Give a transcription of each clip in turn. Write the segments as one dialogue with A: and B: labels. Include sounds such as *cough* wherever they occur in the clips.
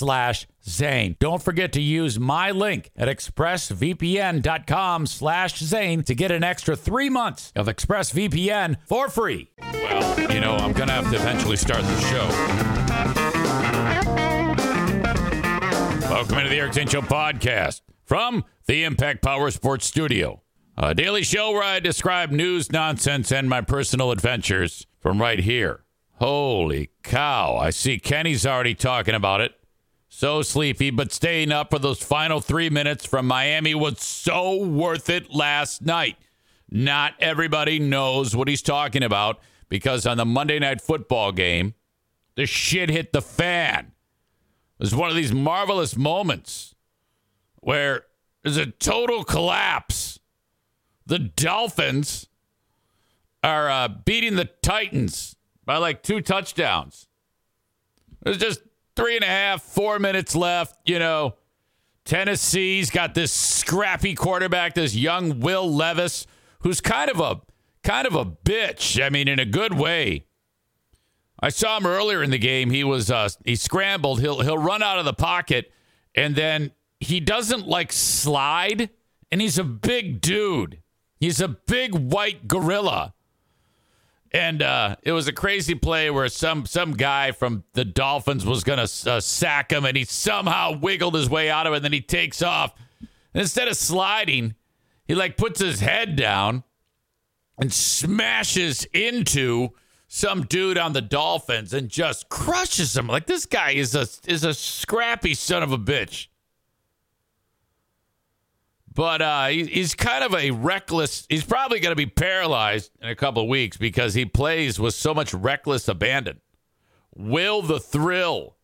A: slash Zane. Don't forget to use my link at expressvpn.com slash Zane to get an extra three months of ExpressVPN for free. Well, you know, I'm going to have to eventually start the show. Welcome into the Eric Zane Show podcast from the Impact Power Sports Studio, a daily show where I describe news, nonsense, and my personal adventures from right here. Holy cow. I see Kenny's already talking about it. So sleepy, but staying up for those final three minutes from Miami was so worth it last night. Not everybody knows what he's talking about because on the Monday night football game, the shit hit the fan. It was one of these marvelous moments where there's a total collapse. The Dolphins are uh, beating the Titans by like two touchdowns. It was just three and a half, four minutes left. You know, Tennessee's got this scrappy quarterback, this young Will Levis, who's kind of a kind of a bitch. I mean, in a good way. I saw him earlier in the game. He was uh, he scrambled. He'll he'll run out of the pocket, and then he doesn't like slide. And he's a big dude. He's a big white gorilla. And uh, it was a crazy play where some some guy from the Dolphins was going to uh, sack him, and he somehow wiggled his way out of it. And then he takes off. And instead of sliding, he like puts his head down and smashes into some dude on the Dolphins and just crushes him. Like this guy is a is a scrappy son of a bitch. But uh, he, he's kind of a reckless. He's probably going to be paralyzed in a couple of weeks because he plays with so much reckless abandon. Will the thrill?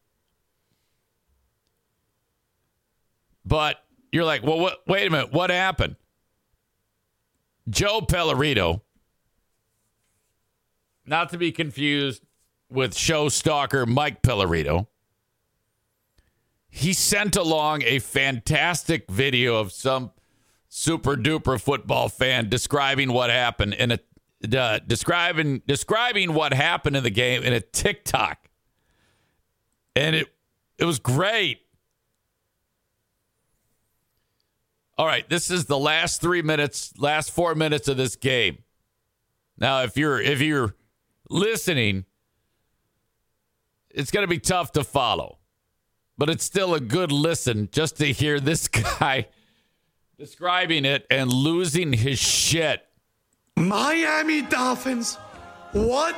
A: But you're like, well, what, wait a minute. What happened? Joe Pellerito, not to be confused with show stalker Mike Pellerito, he sent along a fantastic video of some super duper football fan describing what happened in a uh, describing describing what happened in the game in a TikTok, and it it was great. All right, this is the last three minutes, last four minutes of this game. Now, if you're if you're listening, it's going to be tough to follow, but it's still a good listen just to hear this *laughs* guy describing it and losing his shit.
B: Miami Dolphins, what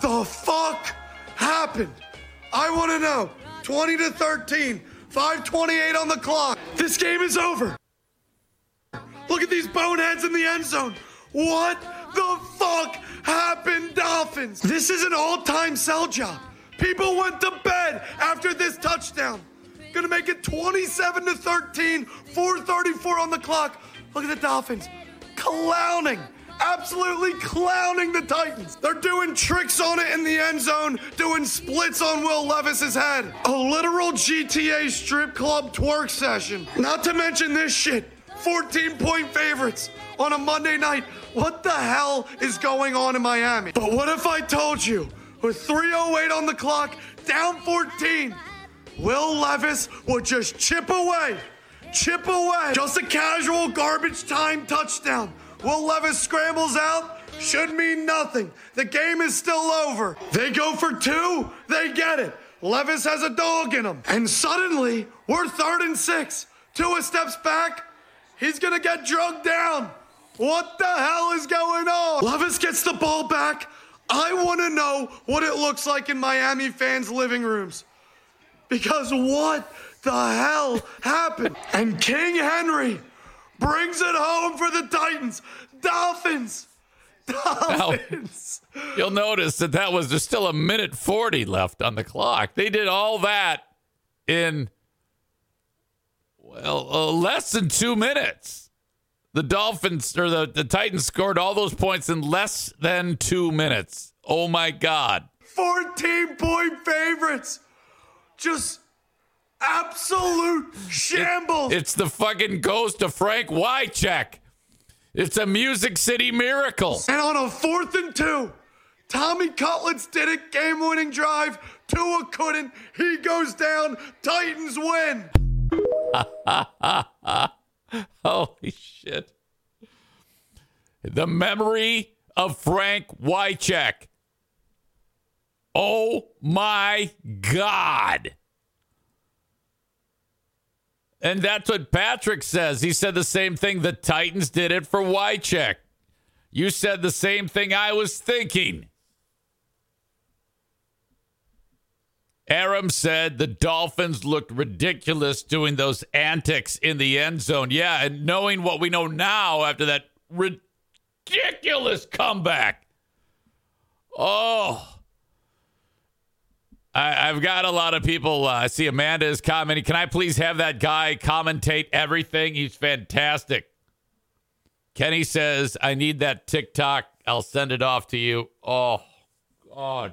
B: the fuck happened? I want to know. 20 to 13, 528 on the clock. This game is over. Look at these boneheads in the end zone. What the fuck happened, Dolphins? This is an all time sell job. People went to bed after this touchdown. Gonna make it 27 to 13, 434 on the clock. Look at the Dolphins clowning absolutely clowning the Titans. They're doing tricks on it in the end zone, doing splits on Will Levis's head. A literal GTA strip club twerk session. Not to mention this shit 14 point favorites on a Monday night. What the hell is going on in Miami? But what if I told you, with 308 on the clock, down 14, Will Levis would just chip away, chip away. Just a casual garbage time touchdown. Will Levis scrambles out, should mean nothing. The game is still over. They go for two, they get it. Levis has a dog in him. And suddenly, we're third and six. Tua steps back. He's gonna get drugged down. What the hell is going on? Levis gets the ball back. I wanna know what it looks like in Miami fans' living rooms. Because what the hell happened? And King Henry brings it home for the Titans. Dolphins. Dolphins.
A: Now, you'll notice that that was there's still a minute 40 left on the clock. They did all that in well, uh, less than 2 minutes. The Dolphins or the, the Titans scored all those points in less than 2 minutes. Oh my god.
B: 14 point favorites just absolute shambles.
A: It, it's the fucking ghost of Frank Wycheck. It's a Music City miracle.
B: And on a fourth and two, Tommy Cutlets did it, game winning drive. Tua couldn't. He goes down. Titans win. *laughs*
A: Holy shit. The memory of Frank Wycheck. Oh my God. And that's what Patrick says. He said the same thing. The Titans did it for Wycheck. You said the same thing I was thinking. Aram said the Dolphins looked ridiculous doing those antics in the end zone. Yeah, and knowing what we know now after that ridiculous comeback. Oh. I, have got a lot of people. Uh, I see Amanda is commenting. Can I please have that guy commentate everything? He's fantastic. Kenny says, I need that TikTok. I'll send it off to you. Oh, God.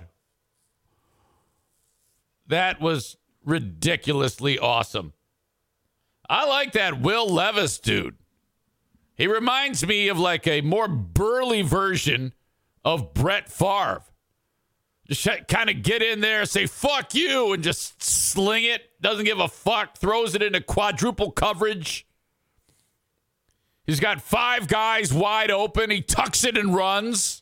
A: That was ridiculously awesome. I like that Will Levis dude. He reminds me of like a more burly version of Brett Favre. Just kind of get in there, say fuck you, and just sling it. Doesn't give a fuck. Throws it into quadruple coverage. He's got five guys wide open. He tucks it and runs.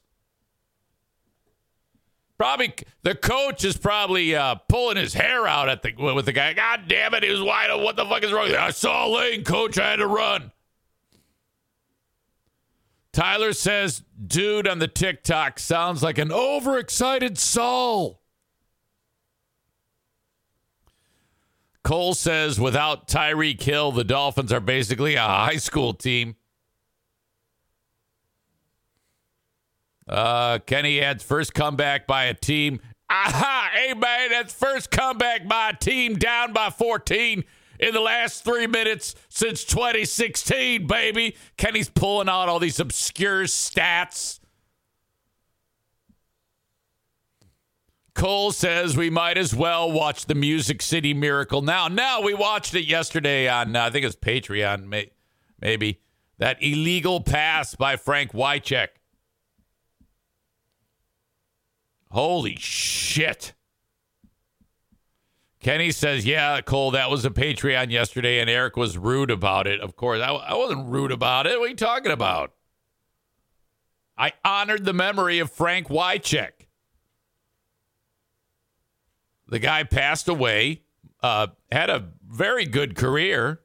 A: Probably the coach is probably uh, pulling his hair out at the with the guy. God damn it, he was wide open. What the fuck is wrong? I saw a lane, coach. I had to run. Tyler says, dude on the TikTok sounds like an overexcited soul. Cole says, without Tyreek Hill, the Dolphins are basically a high school team. Uh, Kenny adds first comeback by a team. Aha! Hey, man, that's first comeback by a team down by 14 in the last three minutes since 2016, baby. Kenny's pulling out all these obscure stats. Cole says we might as well watch the Music City Miracle now. Now we watched it yesterday on uh, I think it's Patreon, maybe that illegal pass by Frank Wycheck. Holy shit! Kenny says, "Yeah, Cole, that was a Patreon yesterday, and Eric was rude about it. Of course, I, I wasn't rude about it. What are you talking about? I honored the memory of Frank Wycheck." The guy passed away, uh, had a very good career,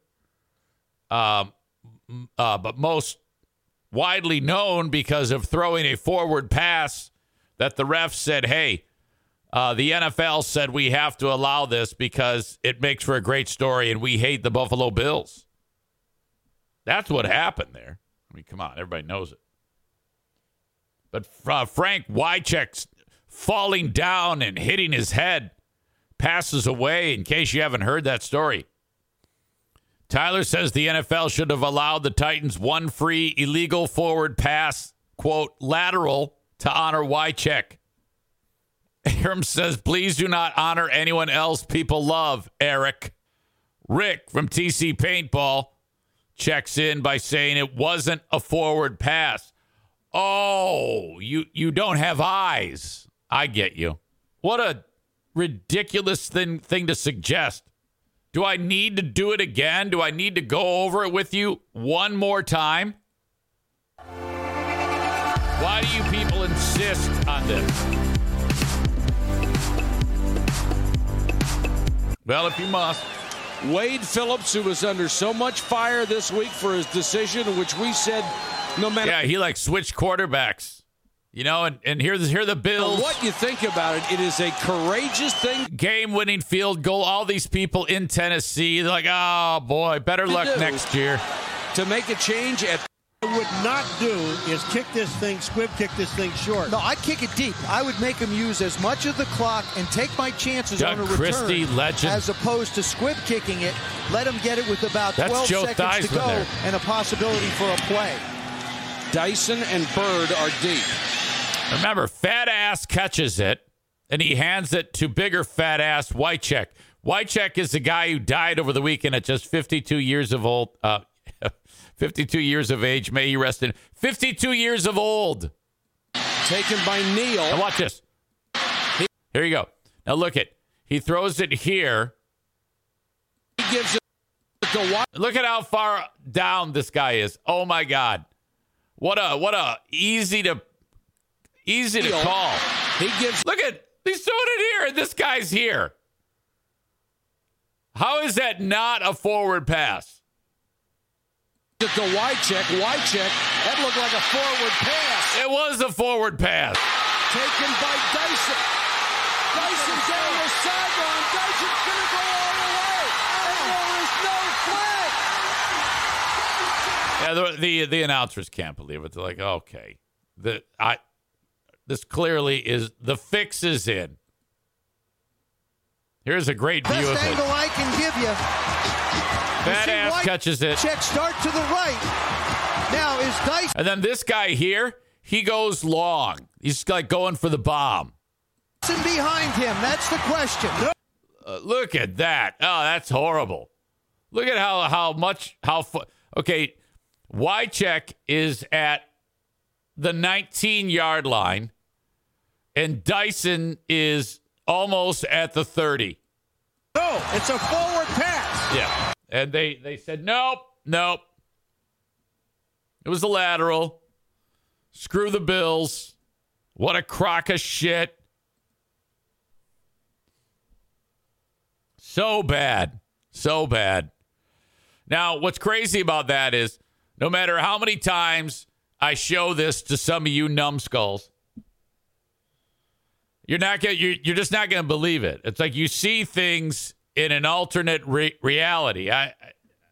A: um, uh, but most widely known because of throwing a forward pass that the refs said, hey, uh, the NFL said we have to allow this because it makes for a great story and we hate the Buffalo Bills. That's what happened there. I mean, come on, everybody knows it. But uh, Frank Wycheck's falling down and hitting his head passes away, in case you haven't heard that story. Tyler says the NFL should have allowed the Titans one free illegal forward pass quote, lateral to honor Wycheck. Aram says, please do not honor anyone else people love, Eric. Rick from TC Paintball checks in by saying it wasn't a forward pass. Oh, you you don't have eyes. I get you. What a ridiculous thing thing to suggest. Do I need to do it again? Do I need to go over it with you one more time? Why do you people insist on this? Well, if you must.
C: Wade Phillips, who was under so much fire this week for his decision, which we said no matter.
A: Yeah, he like switched quarterbacks. You know, and, and here's here the Bills.
C: What you think about it, it is a courageous thing.
A: Game winning field goal. All these people in Tennessee, they're like, oh boy, better luck next year.
C: To make a change at
D: would not do is kick this thing, squib kick this thing short.
E: No, I'd kick it deep. I would make him use as much of the clock and take my chances
A: Doug
E: on a
A: Christie,
E: return
A: legend.
E: as opposed to squib kicking it. Let him get it with about
A: That's
E: 12
A: Joe
E: seconds to go
A: there.
E: and a possibility for a play.
C: Dyson and Bird are deep.
A: Remember, fat ass catches it, and he hands it to bigger fat ass Wycheck. Wycheck is the guy who died over the weekend at just 52 years of old. Uh, 52 years of age. May he rest in 52 years of old.
C: Taken by Neal.
A: Now watch this. Here you go. Now look it. He throws it here.
C: He gives it to.
A: Look at how far down this guy is. Oh my God. What a what a easy to easy to call.
C: He gives
A: Look at he's throwing it here, and this guy's here. How is that not a forward pass?
C: It to Wycheck. Wycheck, that looked like a forward pass.
A: It was a forward pass.
C: Taken by Dyson. Dyson down the sideline. Dyson's going to go all the way. And there is no flag.
A: Yeah, the, the the announcers can't believe it. They're like, okay, the I this clearly is the fix is in. Here's a great view
E: Best
A: of
E: angle
A: it.
E: I can give you.
A: Fat
E: see White-
A: catches it.
E: Check start to the right. Now is Dyson
A: And then this guy here, he goes long. He's like going for the bomb.
E: Dyson behind him? That's the question.
A: Uh, look at that. Oh, that's horrible. Look at how how much how fu- okay. Wycheck is at the 19 yard line, and Dyson is almost at the 30.
D: No, it's a forward pass.
A: Yeah, and they they said nope, nope. It was a lateral. Screw the Bills. What a crock of shit. So bad. So bad. Now, what's crazy about that is no matter how many times I show this to some of you numbskulls, you're not gonna, you're, you're just not going to believe it. It's like you see things in an alternate re- reality. I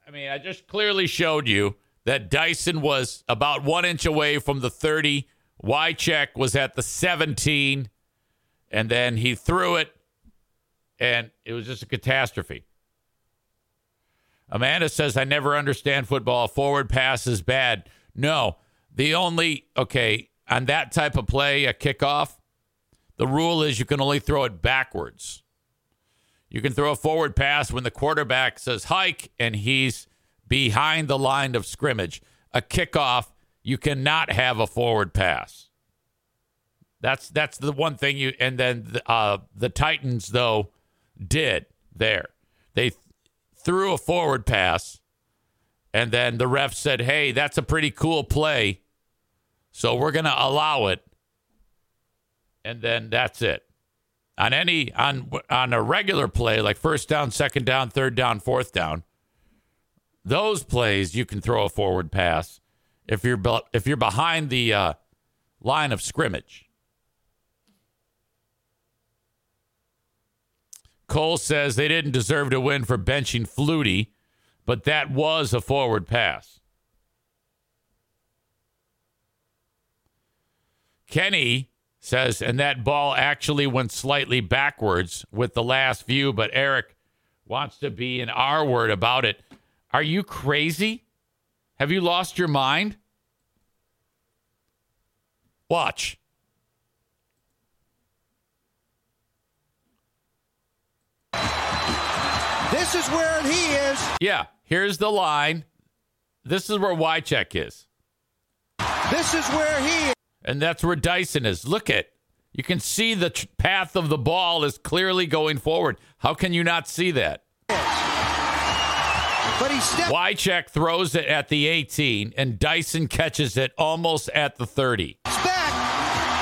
A: I- mean, I just clearly showed you that Dyson was about 1 inch away from the 30. Wycheck was at the 17 and then he threw it and it was just a catastrophe. Amanda says, I never understand football. Forward pass is bad. No, the only, okay, on that type of play, a kickoff, the rule is you can only throw it backwards. You can throw a forward pass when the quarterback says hike and he's behind the line of scrimmage. A kickoff, you cannot have a forward pass. That's that's the one thing you and then the, uh, the Titans though did there. They th- threw a forward pass and then the ref said, "Hey, that's a pretty cool play." So we're going to allow it. And then that's it. On any on on a regular play like first down, second down, third down, fourth down, those plays you can throw a forward pass if you're be- if you're behind the uh, line of scrimmage. Cole says they didn't deserve to win for benching Flutie, but that was a forward pass. Kenny says, and that ball actually went slightly backwards with the last view, but Eric wants to be an R word about it. Are you crazy? Have you lost your mind? Watch.
E: This is where he is.
A: Yeah, here's the line. This is where Wycheck is.
E: This is where he is.
A: And that's where Dyson is. Look at. You can see the tr- path of the ball is clearly going forward. How can you not see that?
E: But he stepped.
A: Wycheck throws it at the 18, and Dyson catches it almost at the 30.
E: back.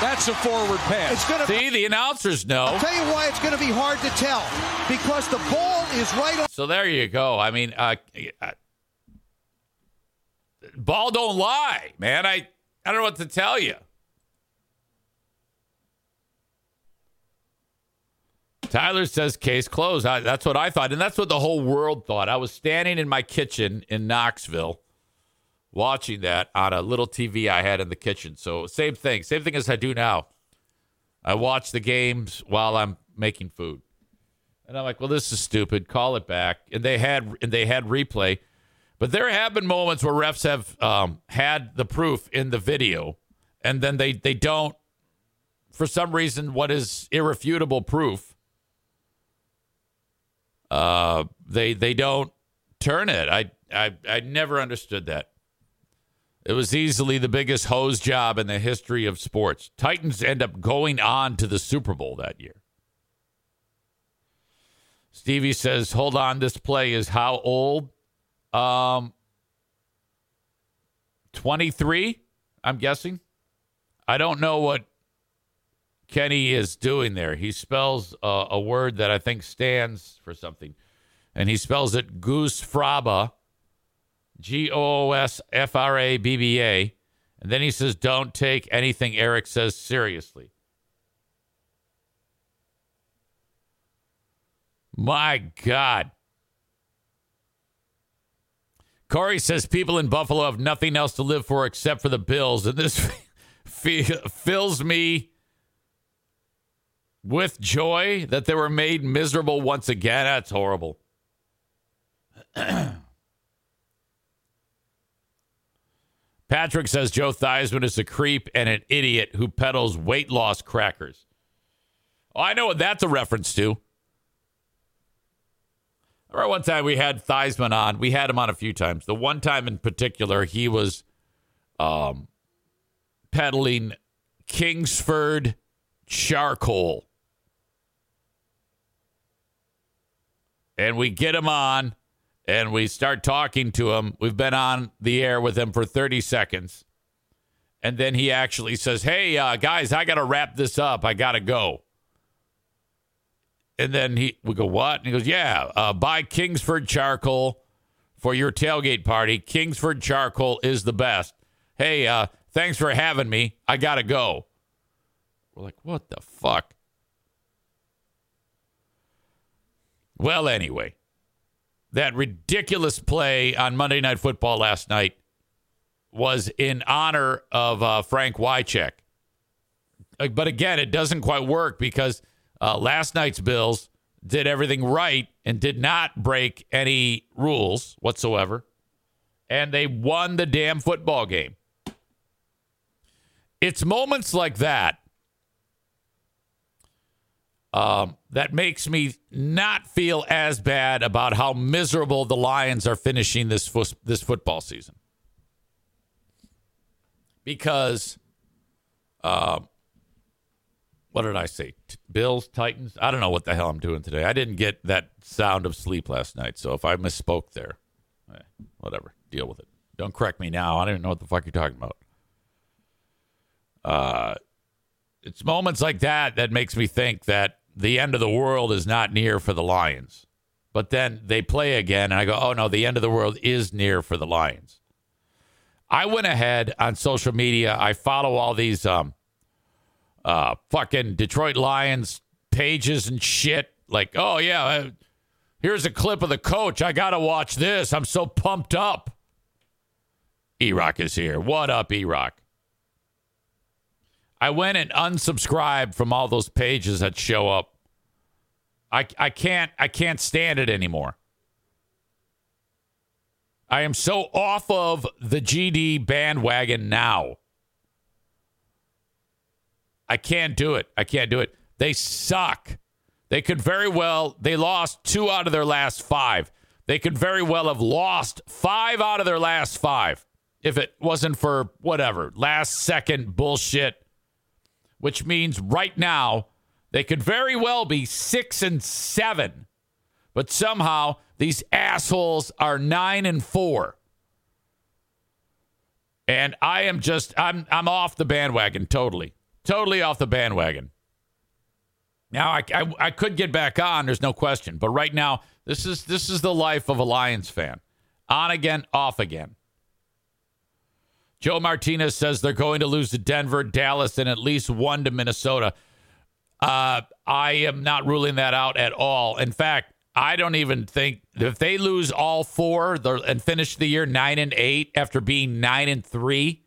C: That's a forward pass.
E: It's going to
A: See, the announcers know.
E: I'll tell you why it's going to be hard to tell because the ball is right on.
A: So there you go. I mean, uh, uh, ball don't lie, man. I I don't know what to tell you. Tyler says case closed. I, that's what I thought, and that's what the whole world thought. I was standing in my kitchen in Knoxville, watching that on a little TV I had in the kitchen. So same thing, same thing as I do now. I watch the games while I'm making food. And I'm like, well, this is stupid. Call it back. And they had and they had replay, but there have been moments where refs have um, had the proof in the video, and then they they don't, for some reason, what is irrefutable proof. Uh, they they don't turn it. I I I never understood that. It was easily the biggest hose job in the history of sports. Titans end up going on to the Super Bowl that year. Stevie says, "Hold on, this play is how old? Um, twenty-three. I'm guessing. I don't know what Kenny is doing there. He spells uh, a word that I think stands for something, and he spells it Goose Fraba, G O O S F R A B B A, and then he says, "Don't take anything Eric says seriously." My God. Corey says people in Buffalo have nothing else to live for except for the Bills, and this *laughs* f- fills me with joy that they were made miserable once again. That's horrible. *clears throat* Patrick says Joe Theismann is a creep and an idiot who peddles weight loss crackers. Oh, I know what that's a reference to. Remember one time we had Theismann on. We had him on a few times. The one time in particular, he was um, peddling Kingsford charcoal. And we get him on and we start talking to him. We've been on the air with him for 30 seconds. And then he actually says, Hey, uh, guys, I got to wrap this up. I got to go. And then he, we go, What? And he goes, Yeah, uh, buy Kingsford charcoal for your tailgate party. Kingsford charcoal is the best. Hey, uh, thanks for having me. I got to go. We're like, What the fuck? Well, anyway, that ridiculous play on Monday Night Football last night was in honor of uh, Frank Wycheck. Uh, But again, it doesn't quite work because uh, last night's Bills did everything right and did not break any rules whatsoever. And they won the damn football game. It's moments like that um, that makes me not feel as bad about how miserable the Lions are finishing this fo- this football season. Because, uh, what did I say? T- Bills, Titans. I don't know what the hell I'm doing today. I didn't get that sound of sleep last night, so if I misspoke there, eh, whatever. Deal with it. Don't correct me now. I don't even know what the fuck you're talking about. Uh, it's moments like that that makes me think that the end of the world is not near for the Lions. But then they play again, and I go, oh no, the end of the world is near for the Lions. I went ahead on social media. I follow all these um, uh, fucking Detroit Lions pages and shit. Like, oh yeah, uh, here's a clip of the coach. I gotta watch this. I'm so pumped up. E Rock is here. What up, E Rock? I went and unsubscribed from all those pages that show up. I I can't I can't stand it anymore. I am so off of the GD bandwagon now. I can't do it. I can't do it. They suck. They could very well, they lost two out of their last five. They could very well have lost five out of their last five if it wasn't for whatever, last second bullshit, which means right now they could very well be six and seven. But somehow these assholes are nine and four. And I am just I'm I'm off the bandwagon totally. Totally off the bandwagon. Now I, I, I could get back on, there's no question. But right now, this is this is the life of a Lions fan. On again, off again. Joe Martinez says they're going to lose to Denver, Dallas, and at least one to Minnesota. Uh, I am not ruling that out at all. In fact, I don't even think if they lose all four and finish the year nine and eight after being nine and three.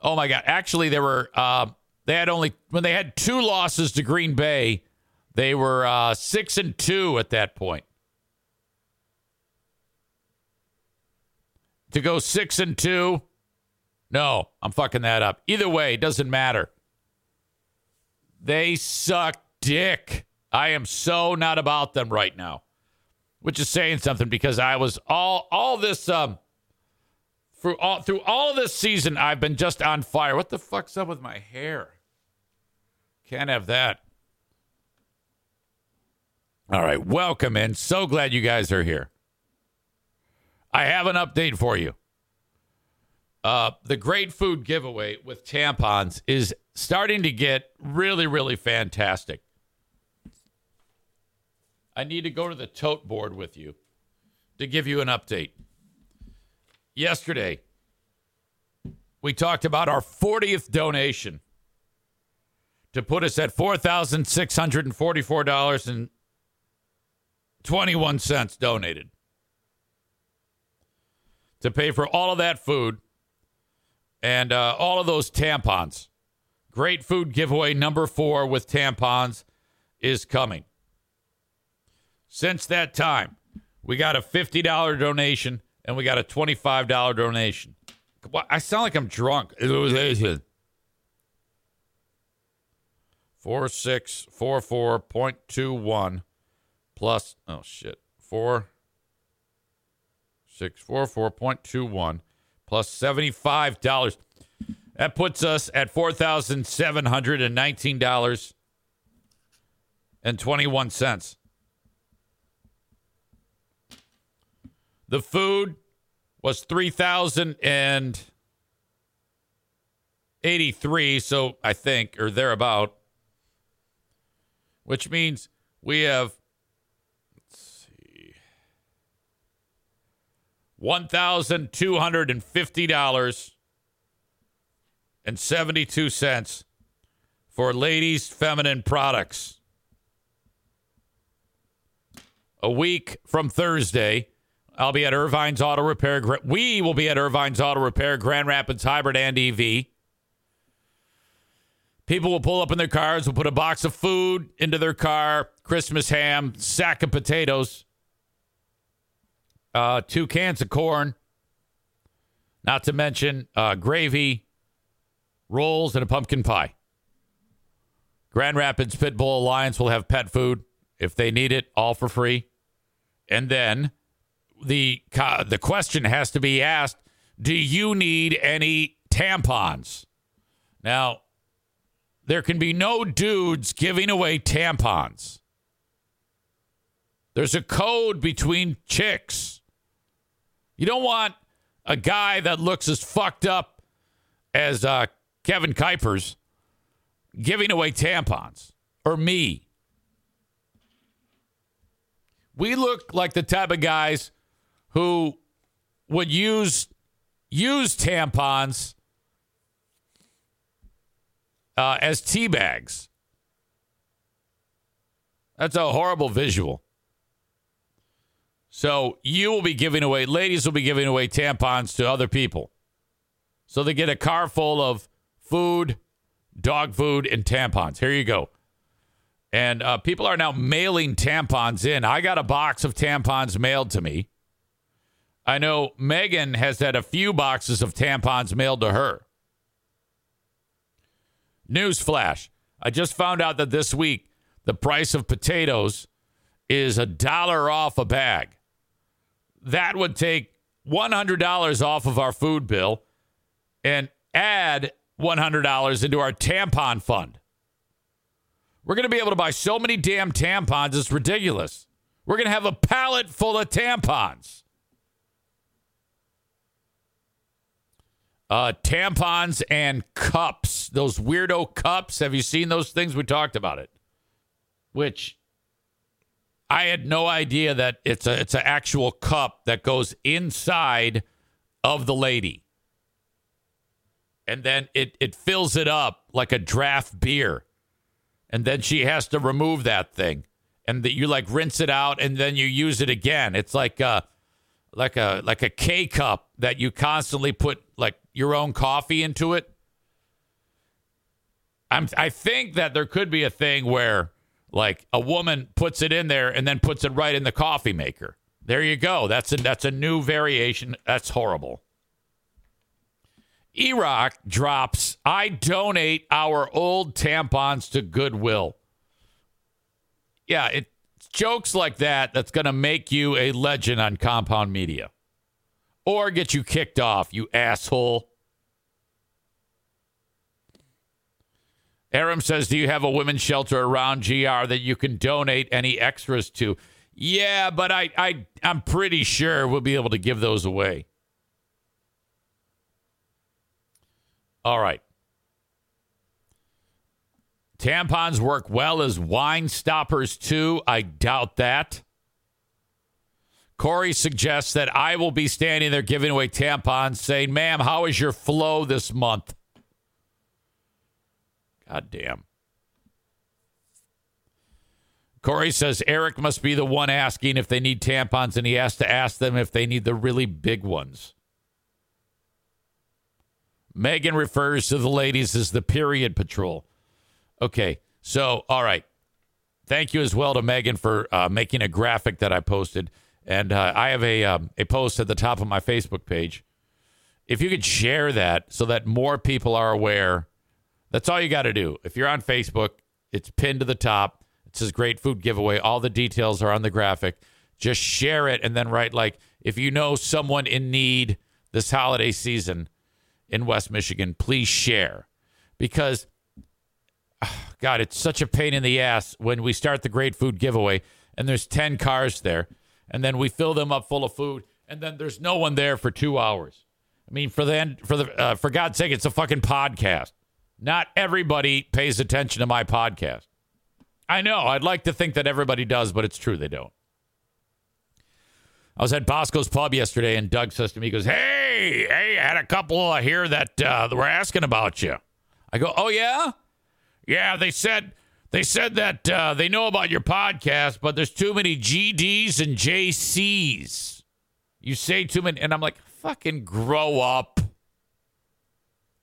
A: Oh my God! Actually, they were uh, they had only when they had two losses to Green Bay, they were uh, six and two at that point. To go six and two, no, I'm fucking that up. Either way, it doesn't matter. They suck dick. I am so not about them right now, which is saying something because I was all all this um through all through all this season I've been just on fire. What the fuck's up with my hair? Can't have that. All right, welcome in. So glad you guys are here. I have an update for you. Uh, the great food giveaway with tampons is starting to get really, really fantastic. I need to go to the tote board with you to give you an update. Yesterday, we talked about our 40th donation to put us at $4,644.21 donated to pay for all of that food and uh, all of those tampons. Great food giveaway number four with tampons is coming. Since that time, we got a $50 donation and we got a $25 donation. I sound like I'm drunk. It was Asian. Four six four four point two one plus oh shit four six four four point two one plus seventy five dollars. That puts us at four thousand seven hundred and nineteen dollars and twenty one cents. The food was 3083 so I think or thereabout which means we have let's see $1,250 and 72 cents for ladies feminine products. A week from Thursday, I'll be at Irvine's Auto Repair. We will be at Irvine's Auto Repair, Grand Rapids Hybrid and EV. People will pull up in their cars, will put a box of food into their car, Christmas ham, sack of potatoes, uh, two cans of corn, not to mention uh, gravy, rolls, and a pumpkin pie. Grand Rapids Pitbull Alliance will have pet food if they need it, all for free. And then the the question has to be asked: Do you need any tampons? Now, there can be no dudes giving away tampons. There's a code between chicks. You don't want a guy that looks as fucked up as uh, Kevin Kuipers giving away tampons or me. We look like the type of guys who would use use tampons uh, as tea bags. That's a horrible visual. So you will be giving away, ladies will be giving away tampons to other people. So they get a car full of food, dog food, and tampons. Here you go. And uh, people are now mailing tampons in. I got a box of tampons mailed to me. I know Megan has had a few boxes of tampons mailed to her. Newsflash. I just found out that this week the price of potatoes is a dollar off a bag. That would take $100 off of our food bill and add $100 into our tampon fund. We're going to be able to buy so many damn tampons, it's ridiculous. We're going to have a pallet full of tampons. Uh, tampons and cups. Those weirdo cups. Have you seen those things? We talked about it. Which I had no idea that it's a it's an actual cup that goes inside of the lady. And then it it fills it up like a draft beer. And then she has to remove that thing. And that you like rinse it out and then you use it again. It's like a like a like a K cup that you constantly put like your own coffee into it. I'm I think that there could be a thing where like a woman puts it in there and then puts it right in the coffee maker. There you go. That's a that's a new variation. That's horrible. Erock drops. I donate our old tampons to Goodwill. Yeah, it's jokes like that that's going to make you a legend on compound media or get you kicked off, you asshole. Aram says, Do you have a women's shelter around GR that you can donate any extras to? Yeah, but I, I I'm pretty sure we'll be able to give those away. All right. Tampons work well as wine stoppers too. I doubt that. Corey suggests that I will be standing there giving away tampons, saying, Ma'am, how is your flow this month? God damn. Corey says Eric must be the one asking if they need tampons, and he has to ask them if they need the really big ones. Megan refers to the ladies as the period patrol. Okay, so, all right. Thank you as well to Megan for uh, making a graphic that I posted. And uh, I have a, um, a post at the top of my Facebook page. If you could share that so that more people are aware that's all you got to do. If you're on Facebook, it's pinned to the top. It says great food giveaway. All the details are on the graphic. Just share it and then write like if you know someone in need this holiday season in West Michigan, please share. Because *sighs* God, it's such a pain in the ass when we start the great food giveaway and there's 10 cars there and then we fill them up full of food and then there's no one there for 2 hours. I mean, for the for the uh, for God's sake, it's a fucking podcast. Not everybody pays attention to my podcast. I know. I'd like to think that everybody does, but it's true they don't. I was at Bosco's Pub yesterday, and Doug says to me, he goes, Hey, hey, I had a couple here that uh, were asking about you. I go, Oh, yeah? Yeah, they said they said that uh, they know about your podcast, but there's too many GDs and JCs. You say too many, and I'm like, fucking grow up.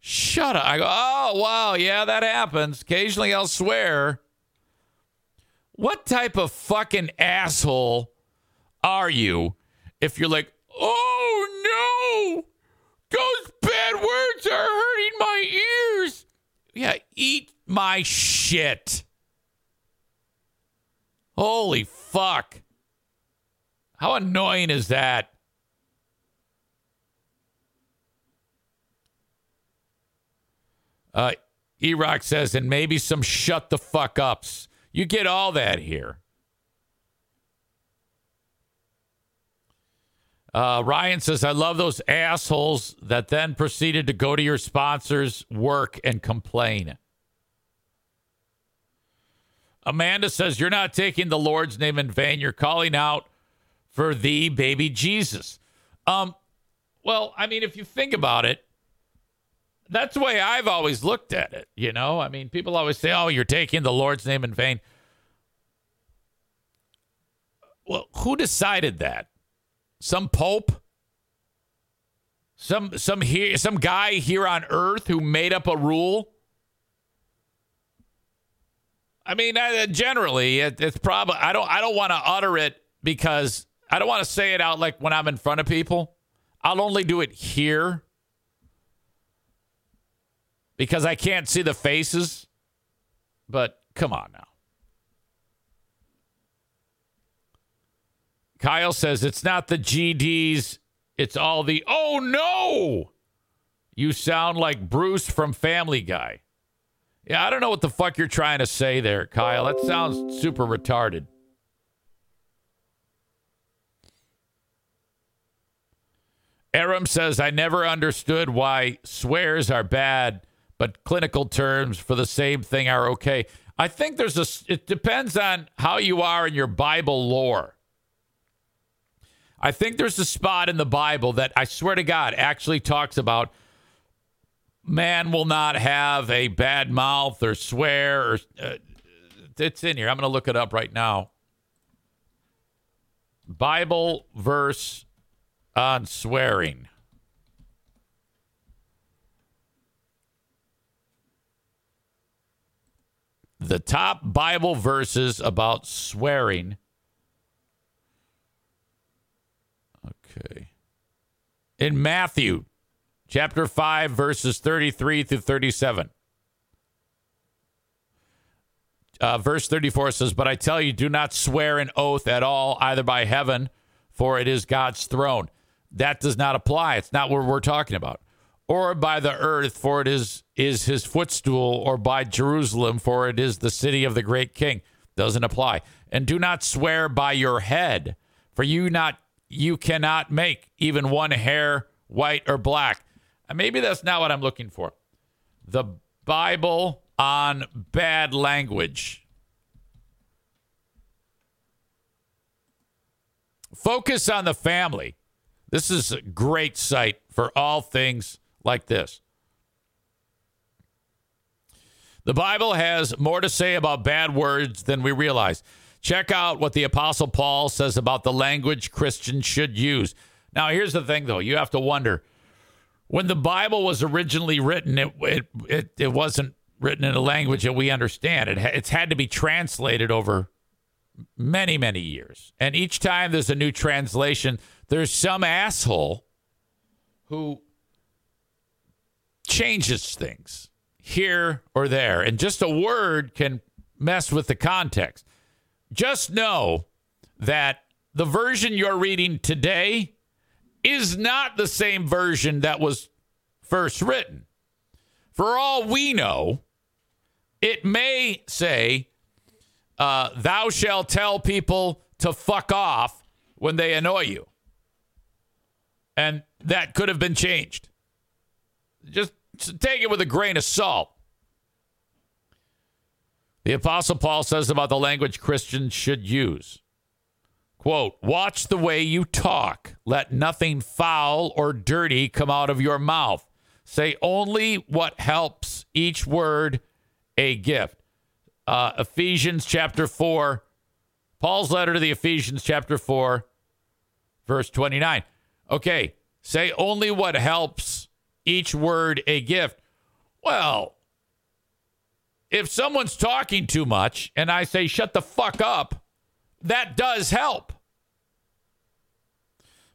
A: Shut up. I go, oh, wow. Yeah, that happens. Occasionally I'll swear. What type of fucking asshole are you if you're like, oh no, those bad words are hurting my ears? Yeah, eat my shit. Holy fuck. How annoying is that? Uh, Erock says, and maybe some shut the fuck ups. You get all that here. Uh, Ryan says, I love those assholes that then proceeded to go to your sponsors' work and complain. Amanda says, You're not taking the Lord's name in vain. You're calling out for the baby Jesus. Um, well, I mean, if you think about it, that's the way I've always looked at it. You know, I mean, people always say, "Oh, you're taking the Lord's name in vain." Well, who decided that? Some pope? Some some here some guy here on earth who made up a rule? I mean, uh, generally, it, it's probably I don't I don't want to utter it because I don't want to say it out like when I'm in front of people. I'll only do it here because I can't see the faces. But come on now. Kyle says it's not the GDs, it's all the oh no. You sound like Bruce from Family Guy. Yeah, I don't know what the fuck you're trying to say there, Kyle. That sounds super retarded. Aram says, I never understood why swears are bad, but clinical terms for the same thing are okay. I think there's a, it depends on how you are in your Bible lore. I think there's a spot in the Bible that I swear to God actually talks about man will not have a bad mouth or swear or uh, it's in here. I'm going to look it up right now. Bible verse on swearing. The top Bible verses about swearing. Okay. In Matthew chapter 5, verses 33 through 37. Uh, verse 34 says, But I tell you, do not swear an oath at all, either by heaven, for it is God's throne. That does not apply. It's not what we're talking about. Or by the earth, for it is, is his footstool, or by Jerusalem, for it is the city of the great king. Doesn't apply. And do not swear by your head, for you not you cannot make even one hair white or black. And maybe that's not what I'm looking for. The Bible on bad language. Focus on the family. This is a great site for all things like this. The Bible has more to say about bad words than we realize. Check out what the Apostle Paul says about the language Christians should use. Now, here's the thing, though. You have to wonder when the Bible was originally written, it, it, it, it wasn't written in a language that we understand. It, it's had to be translated over many, many years. And each time there's a new translation, there's some asshole who changes things here or there. And just a word can mess with the context. Just know that the version you're reading today is not the same version that was first written. For all we know, it may say, uh, Thou shalt tell people to fuck off when they annoy you. And that could have been changed. Just take it with a grain of salt. The Apostle Paul says about the language Christians should use. Quote, watch the way you talk. Let nothing foul or dirty come out of your mouth. Say only what helps each word a gift. Uh, Ephesians chapter 4, Paul's letter to the Ephesians chapter 4, verse 29. Okay, say only what helps each word a gift. Well, if someone's talking too much and I say, shut the fuck up, that does help.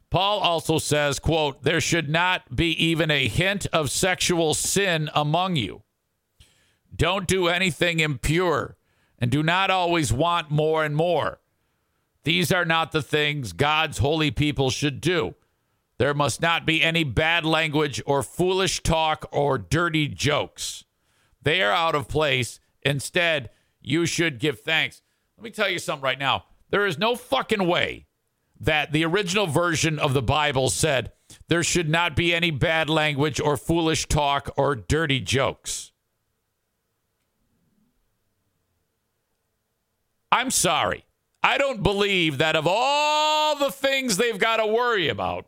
A: Paul also says, quote, there should not be even a hint of sexual sin among you. Don't do anything impure and do not always want more and more. These are not the things God's holy people should do. There must not be any bad language or foolish talk or dirty jokes. They are out of place. Instead, you should give thanks. Let me tell you something right now. There is no fucking way that the original version of the Bible said there should not be any bad language or foolish talk or dirty jokes. I'm sorry. I don't believe that of all the things they've got to worry about,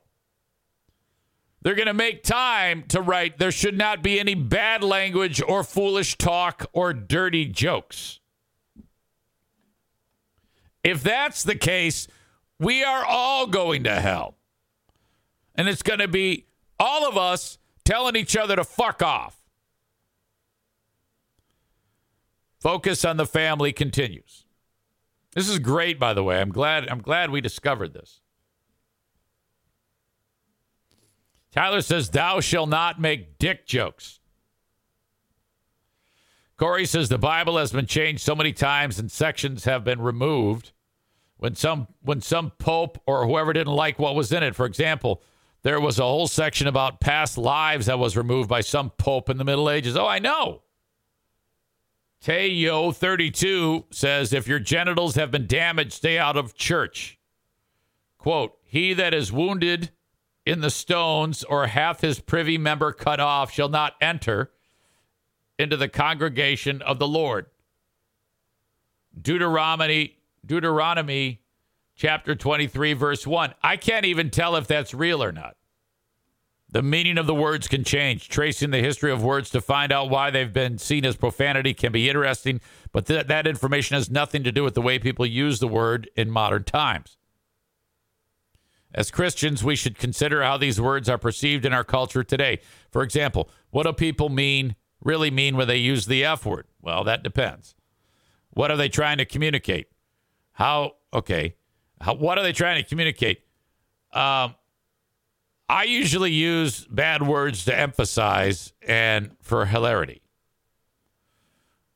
A: they're going to make time to write there should not be any bad language or foolish talk or dirty jokes. If that's the case, we are all going to hell. And it's going to be all of us telling each other to fuck off. Focus on the family continues. This is great, by the way. I'm glad I'm glad we discovered this. Tyler says, Thou shall not make dick jokes. Corey says the Bible has been changed so many times and sections have been removed. When some when some pope or whoever didn't like what was in it, for example, there was a whole section about past lives that was removed by some pope in the Middle Ages. Oh, I know. Tayo32 says if your genitals have been damaged, stay out of church. Quote, he that is wounded in the stones or hath his privy member cut off shall not enter into the congregation of the Lord. Deuteronomy, Deuteronomy chapter 23, verse 1. I can't even tell if that's real or not. The meaning of the words can change. Tracing the history of words to find out why they've been seen as profanity can be interesting, but th- that information has nothing to do with the way people use the word in modern times. As Christians, we should consider how these words are perceived in our culture today. For example, what do people mean really mean when they use the F word? Well, that depends. What are they trying to communicate? How, okay, How, what are they trying to communicate? Um, I usually use bad words to emphasize and for hilarity.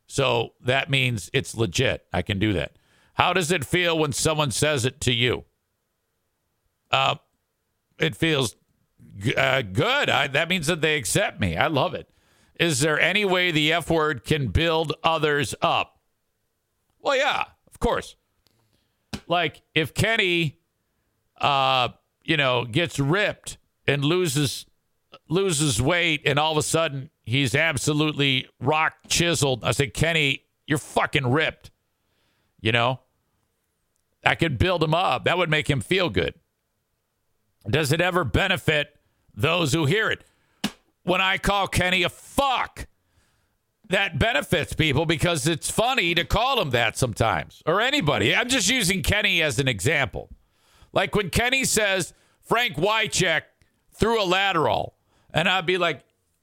A: So that means it's legit. I can do that. How does it feel when someone says it to you? Uh, it feels uh, good. I, that means that they accept me. I love it. Is there any way the F word can build others up? Well, yeah, of course. Like if Kenny, uh, you know, gets ripped and loses loses weight, and all of a sudden he's absolutely rock chiseled. I say, Kenny, you're fucking ripped. You know, I could build him up. That would make him feel good. Does it ever benefit those who hear it? When I call Kenny a fuck, that benefits people because it's funny to call him that sometimes or anybody. I'm just using Kenny as an example. Like when Kenny says Frank Wycheck threw a lateral, and I'd be like,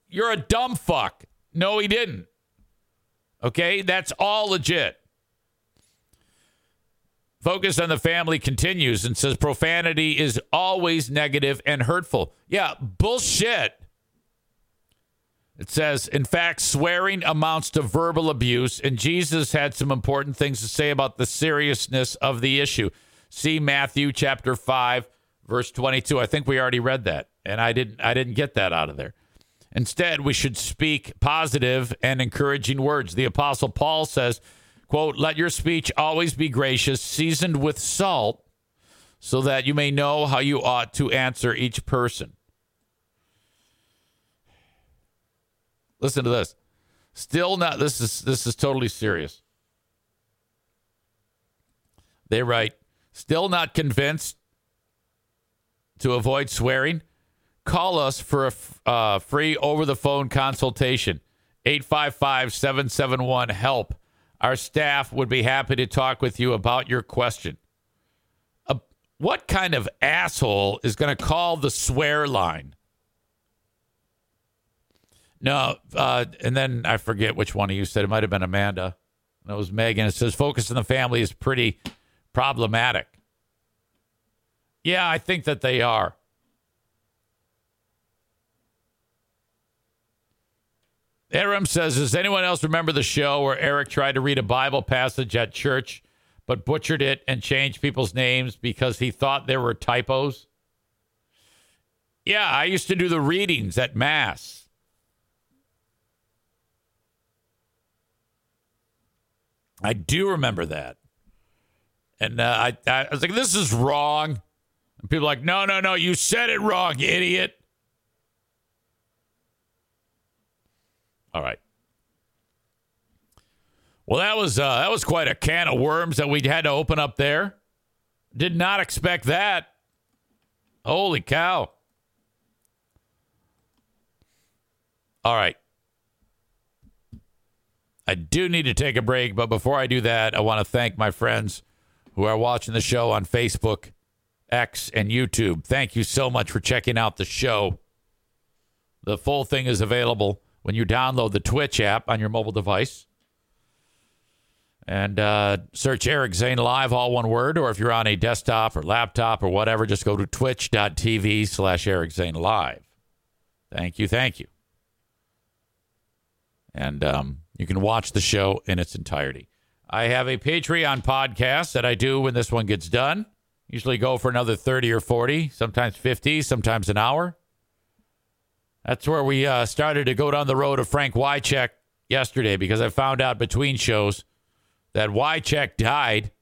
A: You're a dumb fuck. No, he didn't. Okay, that's all legit. Focus on the Family continues and says profanity is always negative and hurtful. Yeah, bullshit. It says, in fact, swearing amounts to verbal abuse, and Jesus had some important things to say about the seriousness of the issue. See Matthew chapter 5, verse 22. I think we already read that, and I didn't I didn't get that out of there. Instead, we should speak positive and encouraging words. The apostle Paul says, quote, "Let your speech always be gracious, seasoned with salt, so that you may know how you ought to answer each person." Listen to this. Still not this is this is totally serious. They write, still not convinced to avoid swearing? Call us for a f- uh, free over the phone consultation. 855 771 HELP. Our staff would be happy to talk with you about your question. Uh, what kind of asshole is going to call the swear line? No, uh, and then I forget which one of you said it might have been Amanda. It was Megan. It says focus on the family is pretty problematic. Yeah, I think that they are. Aram says, Does anyone else remember the show where Eric tried to read a Bible passage at church but butchered it and changed people's names because he thought there were typos? Yeah, I used to do the readings at Mass. I do remember that. And uh, I, I was like, this is wrong. And people are like, no, no, no, you said it wrong, idiot. All right. Well, that was uh, that was quite a can of worms that we had to open up there. Did not expect that. Holy cow. All right. I do need to take a break, but before I do that, I want to thank my friends who are watching the show on Facebook, X, and YouTube. Thank you so much for checking out the show. The full thing is available when you download the Twitch app on your mobile device and uh, search Eric Zane Live, all one word, or if you're on a desktop or laptop or whatever, just go to twitch.tv slash Eric Zane Live. Thank you, thank you. And um, You can watch the show in its entirety. I have a Patreon podcast that I do when this one gets done. Usually go for another 30 or 40, sometimes 50, sometimes an hour. That's where we uh, started to go down the road of Frank Wycheck yesterday because I found out between shows that Wycheck died.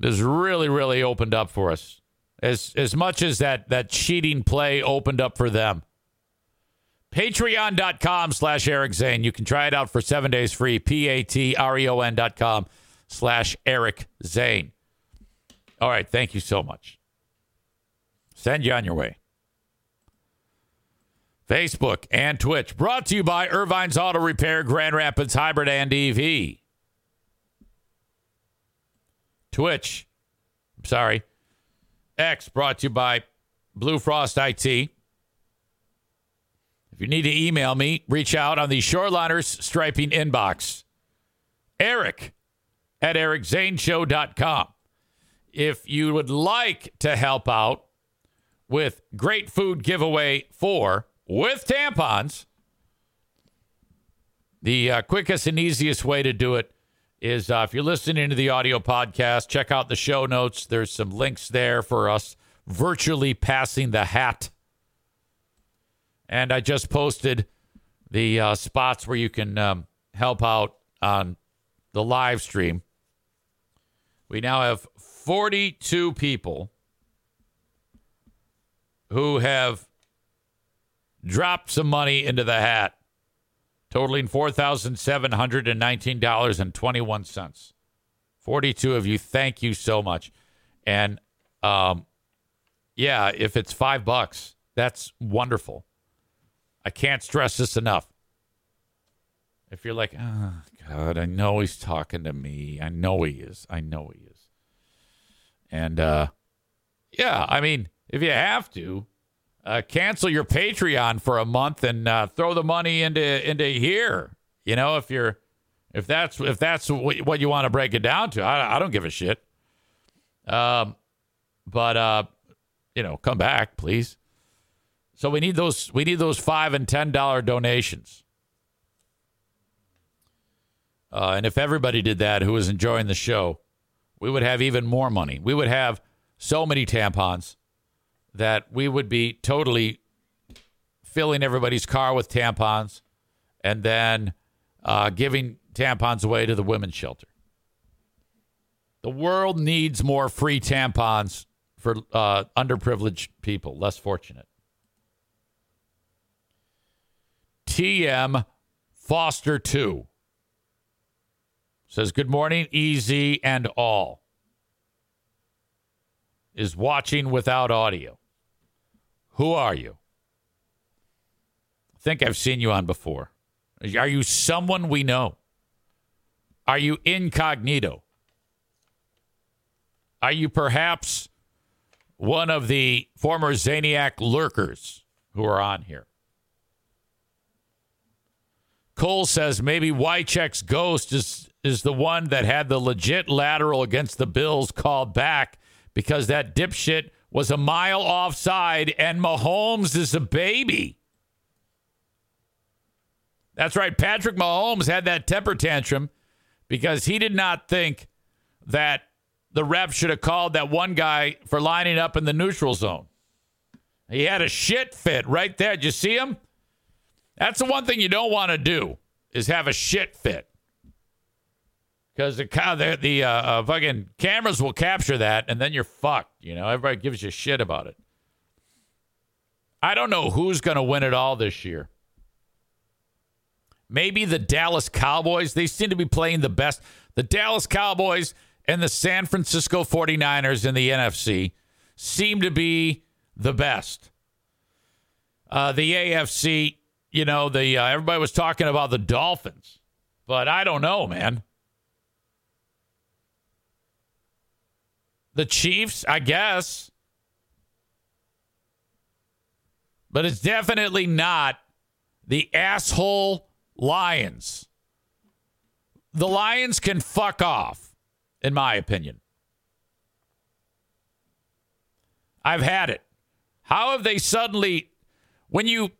A: This really, really opened up for us. As as much as that that cheating play opened up for them. Patreon.com slash Eric Zane. You can try it out for seven days free. P-A-T-R-E-O-N dot com slash Eric Zane. All right. Thank you so much. Send you on your way. Facebook and Twitch. Brought to you by Irvine's Auto Repair, Grand Rapids Hybrid and EV. Twitch. I'm sorry. X brought to you by Blue Frost IT. If you need to email me, reach out on the Shoreliners Striping inbox. Eric at ericzaneshow.com. If you would like to help out with great food giveaway for with tampons, the uh, quickest and easiest way to do it is uh, if you're listening to the audio podcast, check out the show notes. There's some links there for us virtually passing the hat. And I just posted the uh, spots where you can um, help out on the live stream. We now have 42 people who have dropped some money into the hat totaling $4,719.21. 42 of you, thank you so much. And um, yeah, if it's five bucks, that's wonderful. I can't stress this enough. If you're like, oh, God, I know he's talking to me. I know he is. I know he is. And uh, yeah, I mean, if you have to, uh, cancel your Patreon for a month and uh, throw the money into into here. You know, if you're if that's if that's what you want to break it down to, I, I don't give a shit. Um, but uh, you know, come back, please. So we need those we need those five and ten dollar donations. Uh, and if everybody did that who was enjoying the show, we would have even more money. We would have so many tampons that we would be totally filling everybody's car with tampons and then uh, giving tampons away to the women's shelter. The world needs more free tampons for uh, underprivileged people, less fortunate. TM Foster 2 says, Good morning, EZ and all. Is watching without audio. Who are you? I think I've seen you on before. Are you someone we know? Are you incognito? Are you perhaps one of the former Zaniac lurkers who are on here? Cole says maybe Wycheck's ghost is, is the one that had the legit lateral against the Bills called back because that dipshit was a mile offside, and Mahomes is a baby. That's right. Patrick Mahomes had that temper tantrum because he did not think that the ref should have called that one guy for lining up in the neutral zone. He had a shit fit right there. Did you see him? That's the one thing you don't want to do is have a shit fit because the the, the uh, uh, fucking cameras will capture that, and then you're fucked. You know, everybody gives you shit about it. I don't know who's going to win it all this year. Maybe the Dallas Cowboys. They seem to be playing the best. The Dallas Cowboys and the San Francisco 49ers in the NFC seem to be the best. Uh, the AFC, you know, the uh, everybody was talking about the Dolphins, but I don't know, man. The Chiefs, I guess. But it's definitely not the asshole Lions. The Lions can fuck off, in my opinion. I've had it. How have they suddenly, when you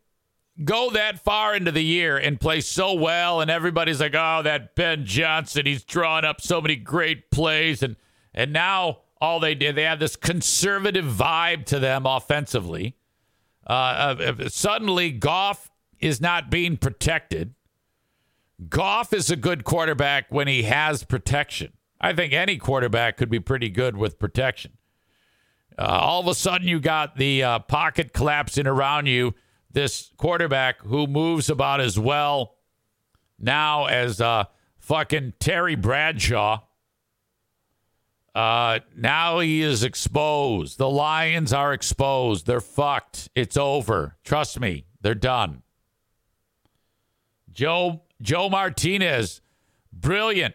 A: go that far into the year and play so well, and everybody's like, "Oh, that Ben Johnson, he's drawn up so many great plays," and and now all they did, they have this conservative vibe to them offensively. Uh, uh, suddenly, Goff is not being protected. Goff is a good quarterback when he has protection. I think any quarterback could be pretty good with protection. Uh, all of a sudden, you got the uh, pocket collapsing around you. This quarterback who moves about as well now as uh, fucking Terry Bradshaw. Uh, now he is exposed. The Lions are exposed. They're fucked. It's over. Trust me, they're done. Joe Joe Martinez, brilliant.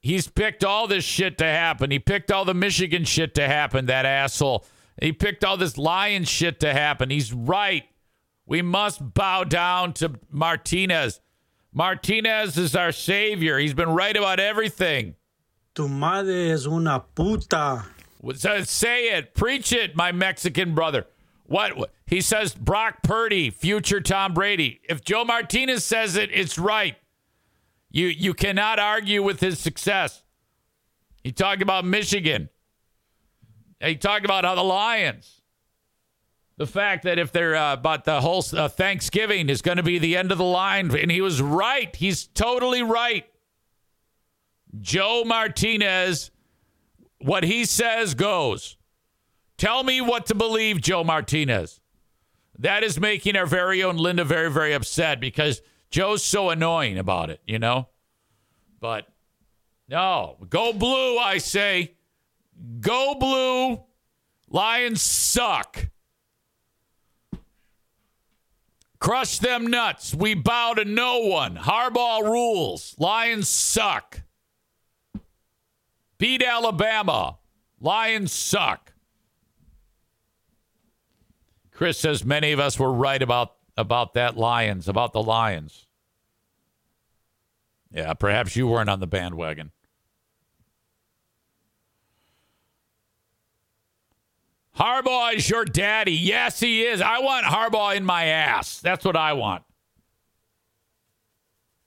A: He's picked all this shit to happen. He picked all the Michigan shit to happen, that asshole. He picked all this Lion shit to happen. He's right. We must bow down to Martinez. Martinez is our savior. He's been right about everything.
F: Tu madre es una puta.
A: Say it. Preach it, my Mexican brother. What? He says Brock Purdy, future Tom Brady. If Joe Martinez says it, it's right. You you cannot argue with his success. He talked about Michigan. He talked about how the Lions. The fact that if they're uh, about the whole uh, Thanksgiving is going to be the end of the line, and he was right. He's totally right. Joe Martinez, what he says goes. Tell me what to believe, Joe Martinez. That is making our very own Linda very, very upset because Joe's so annoying about it, you know? But no, go blue, I say. Go blue. Lions suck. Crush them nuts. We bow to no one. Harbaugh rules. Lions suck. Beat Alabama. Lions suck. Chris says many of us were right about about that Lions, about the Lions. Yeah, perhaps you weren't on the bandwagon. Harbaugh is your daddy. Yes, he is. I want Harbaugh in my ass. That's what I want.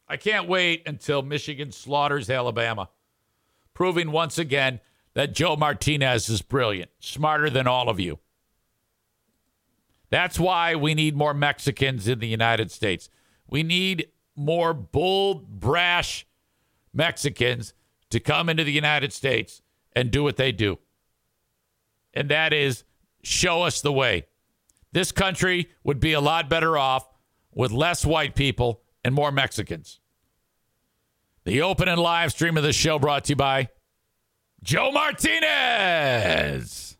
A: I can't wait until Michigan slaughters Alabama, proving once again that Joe Martinez is brilliant, smarter than all of you. That's why we need more Mexicans in the United States. We need more bold, brash Mexicans to come into the United States and do what they do. And that is show us the way. This country would be a lot better off with less white people and more Mexicans. The open and live stream of the show brought to you by Joe Martinez.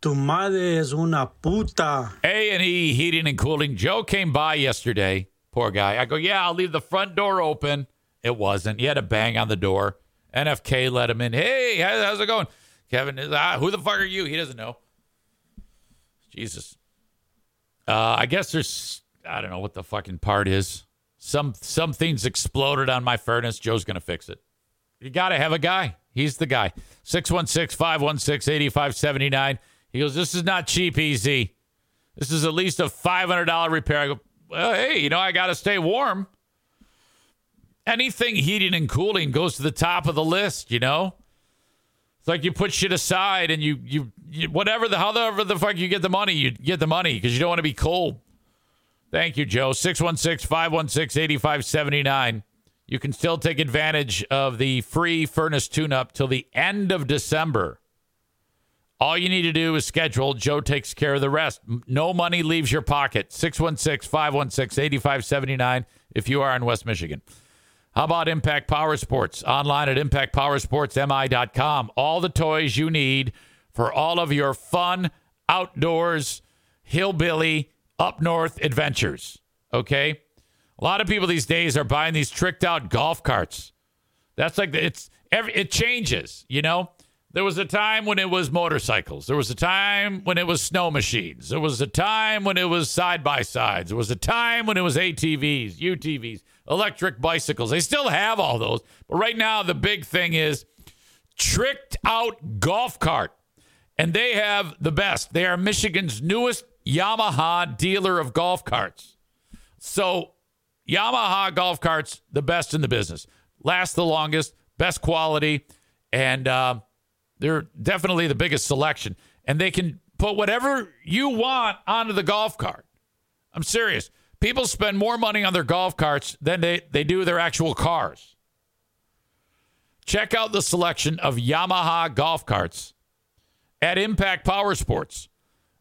F: Tu madre es una puta.
A: A&E Heating and Cooling. Joe came by yesterday Poor guy. I go, yeah, I'll leave the front door open. It wasn't. He had a bang on the door. NFK let him in. Hey, how's it going? Kevin is, ah, who the fuck are you? He doesn't know. Jesus. Uh, I guess there's, I don't know what the fucking part is. Some some things exploded on my furnace. Joe's going to fix it. You got to have a guy. He's the guy. 616 516 8579. He goes, This is not cheap, EZ. This is at least a $500 repair. I go, well, hey, you know, I got to stay warm. Anything heating and cooling goes to the top of the list, you know? It's like you put shit aside and you, you, you whatever the, however the fuck you get the money, you get the money because you don't want to be cold. Thank you, Joe. 616 516 8579. You can still take advantage of the free furnace tune up till the end of December. All you need to do is schedule. Joe takes care of the rest. No money leaves your pocket. 616 516 8579 if you are in West Michigan. How about Impact Power Sports? Online at impactpowersportsmi.com. All the toys you need for all of your fun, outdoors, hillbilly, up north adventures. Okay? A lot of people these days are buying these tricked out golf carts. That's like it's every it changes, you know? There was a time when it was motorcycles. There was a time when it was snow machines. There was a time when it was side by sides. There was a time when it was ATVs, UTVs, electric bicycles. They still have all those. But right now, the big thing is tricked out golf cart. And they have the best. They are Michigan's newest Yamaha dealer of golf carts. So, Yamaha golf carts, the best in the business, last the longest, best quality, and uh, they're definitely the biggest selection. And they can put whatever you want onto the golf cart. I'm serious. People spend more money on their golf carts than they, they do their actual cars. Check out the selection of Yamaha golf carts at Impact Power Sports.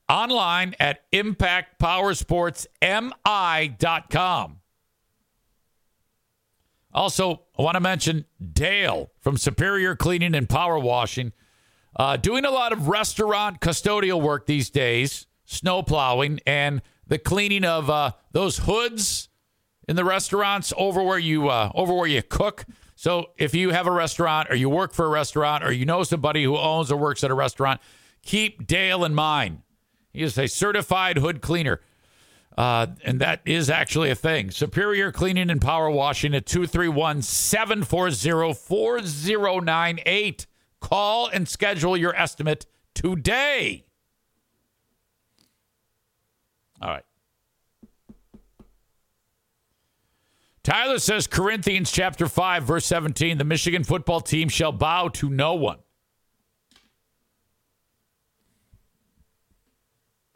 A: Online at impactpowersportsmi.com. Also, I want to mention Dale from Superior Cleaning and Power Washing, uh, doing a lot of restaurant custodial work these days, snow plowing, and the cleaning of uh, those hoods in the restaurants over where you uh, over where you cook. So if you have a restaurant or you work for a restaurant or you know somebody who owns or works at a restaurant, keep Dale in mind. Is a certified hood cleaner. Uh, and that is actually a thing. Superior Cleaning and Power Washing at 231 740 4098. Call and schedule your estimate today. All right. Tyler says Corinthians chapter 5 verse 17 the Michigan football team shall bow to no one.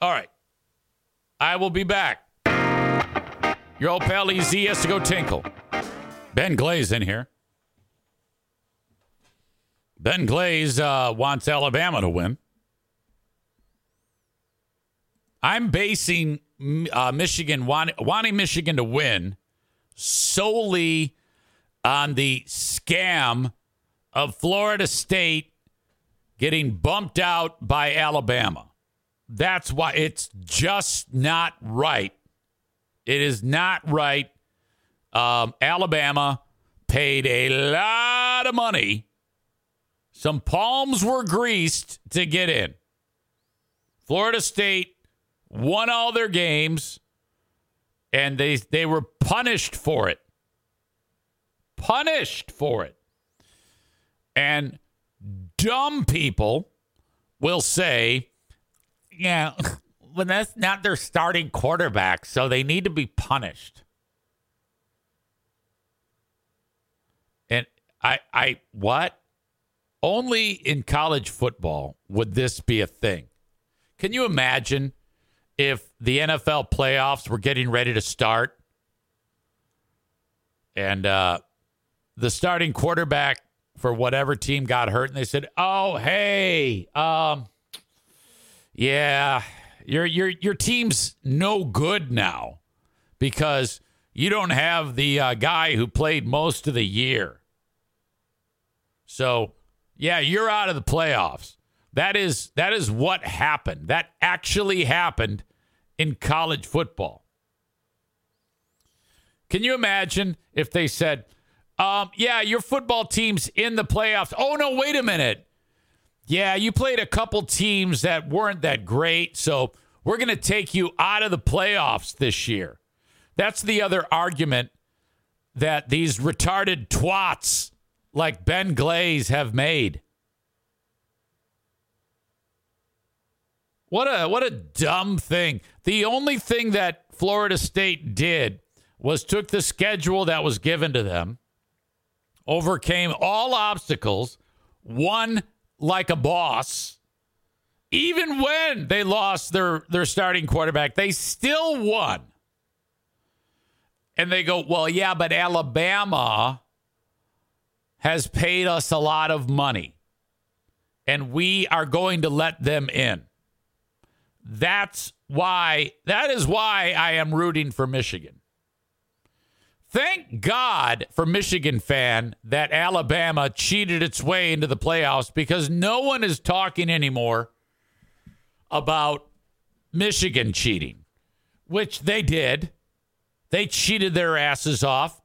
A: All right. I will be back. Your old pal EZ has to go tinkle. Ben Glaze in here. Ben Glaze uh, wants Alabama to win. I'm basing uh, Michigan, want, wanting Michigan to win solely on the scam of Florida State getting bumped out by Alabama. That's why it's just not right. It is not right. Um, Alabama paid a lot of money. Some palms were greased to get in. Florida State won all their games and they they were punished for it. Punished for it. And dumb people will say, yeah, but that's not their starting quarterback, so they need to be punished. And I I what? Only in college football would this be a thing. Can you imagine if the NFL playoffs were getting ready to start and uh, the starting quarterback for whatever team got hurt and they said, "Oh, hey, um, yeah, your your your team's no good now because you don't have the uh, guy who played most of the year. So, yeah, you're out of the playoffs. That is that is what happened. That actually happened in college football. Can you imagine if they said, um, yeah, your football team's in the playoffs. Oh, no, wait a minute. Yeah, you played a couple teams that weren't that great, so we're going to take you out of the playoffs this year. That's the other argument that these retarded twats like Ben Glaze have made. What a what a dumb thing. The only thing that Florida State did was took the schedule that was given to them, overcame all obstacles, won like a boss. Even when they lost their their starting quarterback, they still won. And they go, "Well, yeah, but Alabama has paid us a lot of money, and we are going to let them in." That's why, that is why I am rooting for Michigan. Thank God for Michigan fan that Alabama cheated its way into the playoffs because no one is talking anymore about Michigan cheating, which they did. They cheated their asses off.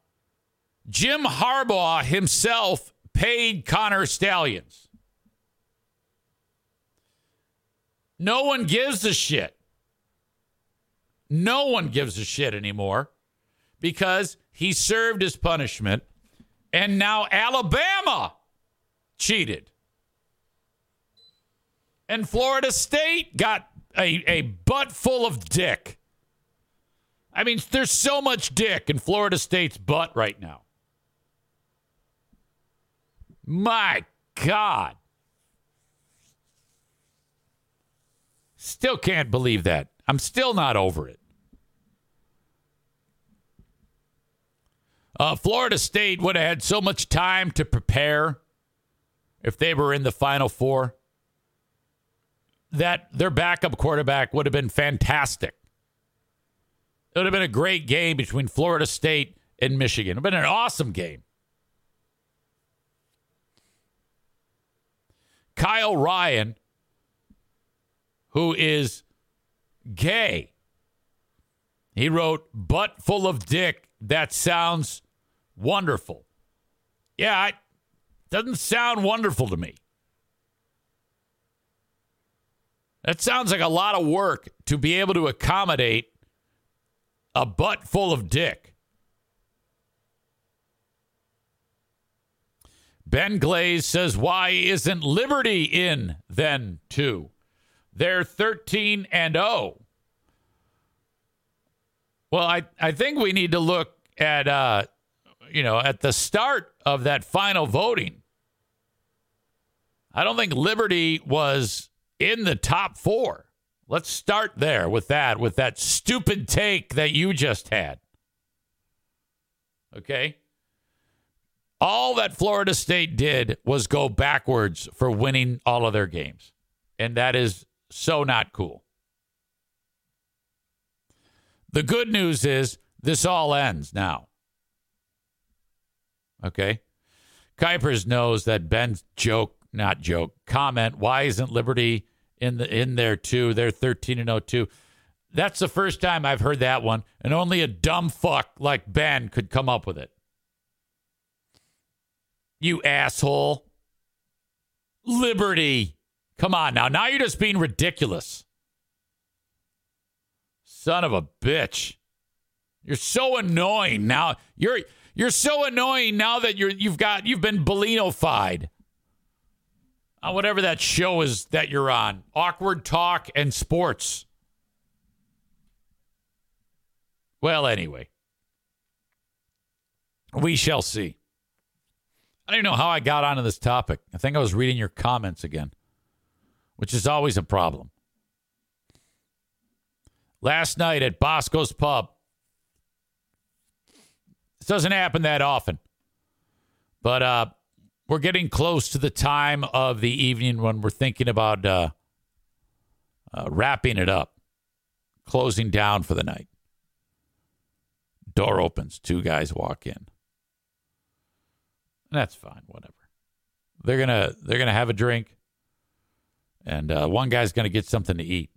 A: Jim Harbaugh himself paid Connor Stalions. No one gives a shit. No one gives a shit anymore because he served his punishment and now Alabama cheated. And Florida State got a, a butt full of dick. I mean, there's so much dick in Florida State's butt right now. My God. Still can't believe that. I'm still not over it. Uh, Florida State would have had so much time to prepare if they were in the Final Four. That their backup quarterback would have been fantastic. It would have been a great game between Florida State and Michigan. It would have been an awesome game. Kyle Ryan, who is gay, he wrote, butt full of dick. That sounds wonderful. Yeah, it doesn't sound wonderful to me. That sounds like a lot of work to be able to accommodate a butt full of dick. Ben Glaze says, Why isn't Liberty in then, too? They're 13 and 0. Well, I, I think we need to look at uh, you know, at the start of that final voting. I don't think Liberty was in the top four. Let's start there with that, with that stupid take that you just had. Okay? All that Florida State did was go backwards for winning all of their games. And that is so not cool. The good news is this all ends now. Okay. Kuipers knows that Ben's joke, not joke, comment, why isn't Liberty in the in there too? They're 13 and 02. That's the first time I've heard that one, and only a dumb fuck like Ben could come up with it. You asshole. Liberty. Come on now. Now you're just being ridiculous. Son of a bitch. You're so annoying. Now you're you're so annoying now that you're you've got you've been Bellino-fied. Uh, whatever that show is that you're on. Awkward talk and sports. Well, anyway. We shall see. I don't even know how I got onto this topic. I think I was reading your comments again, which is always a problem. Last night at Bosco's Pub, this doesn't happen that often. But uh, we're getting close to the time of the evening when we're thinking about uh, uh, wrapping it up, closing down for the night. Door opens, two guys walk in. That's fine, whatever. They're gonna they're gonna have a drink, and uh, one guy's gonna get something to eat.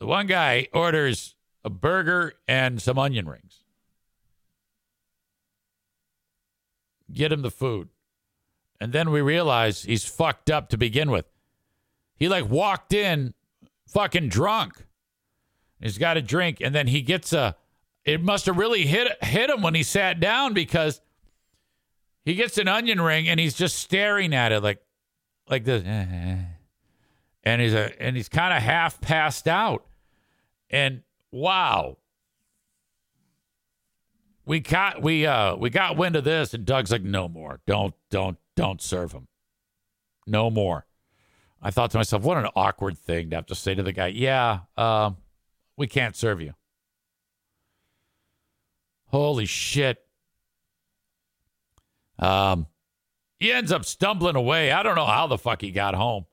A: The one guy orders a burger and some onion rings. Get him the food. And then we realize he's fucked up to begin with. He like walked in fucking drunk. He's got a drink and then he gets a it must have really hit hit him when he sat down because he gets an onion ring and he's just staring at it like like this *laughs* and he's a and he's kind of half passed out and wow. We got we uh we got wind of this, and Doug's like, no more. Don't don't don't serve him. No more. I thought to myself, what an awkward thing to have to say to the guy. Yeah, uh, we can't serve you. Holy shit. Um, he ends up stumbling away. I don't know how the fuck he got home.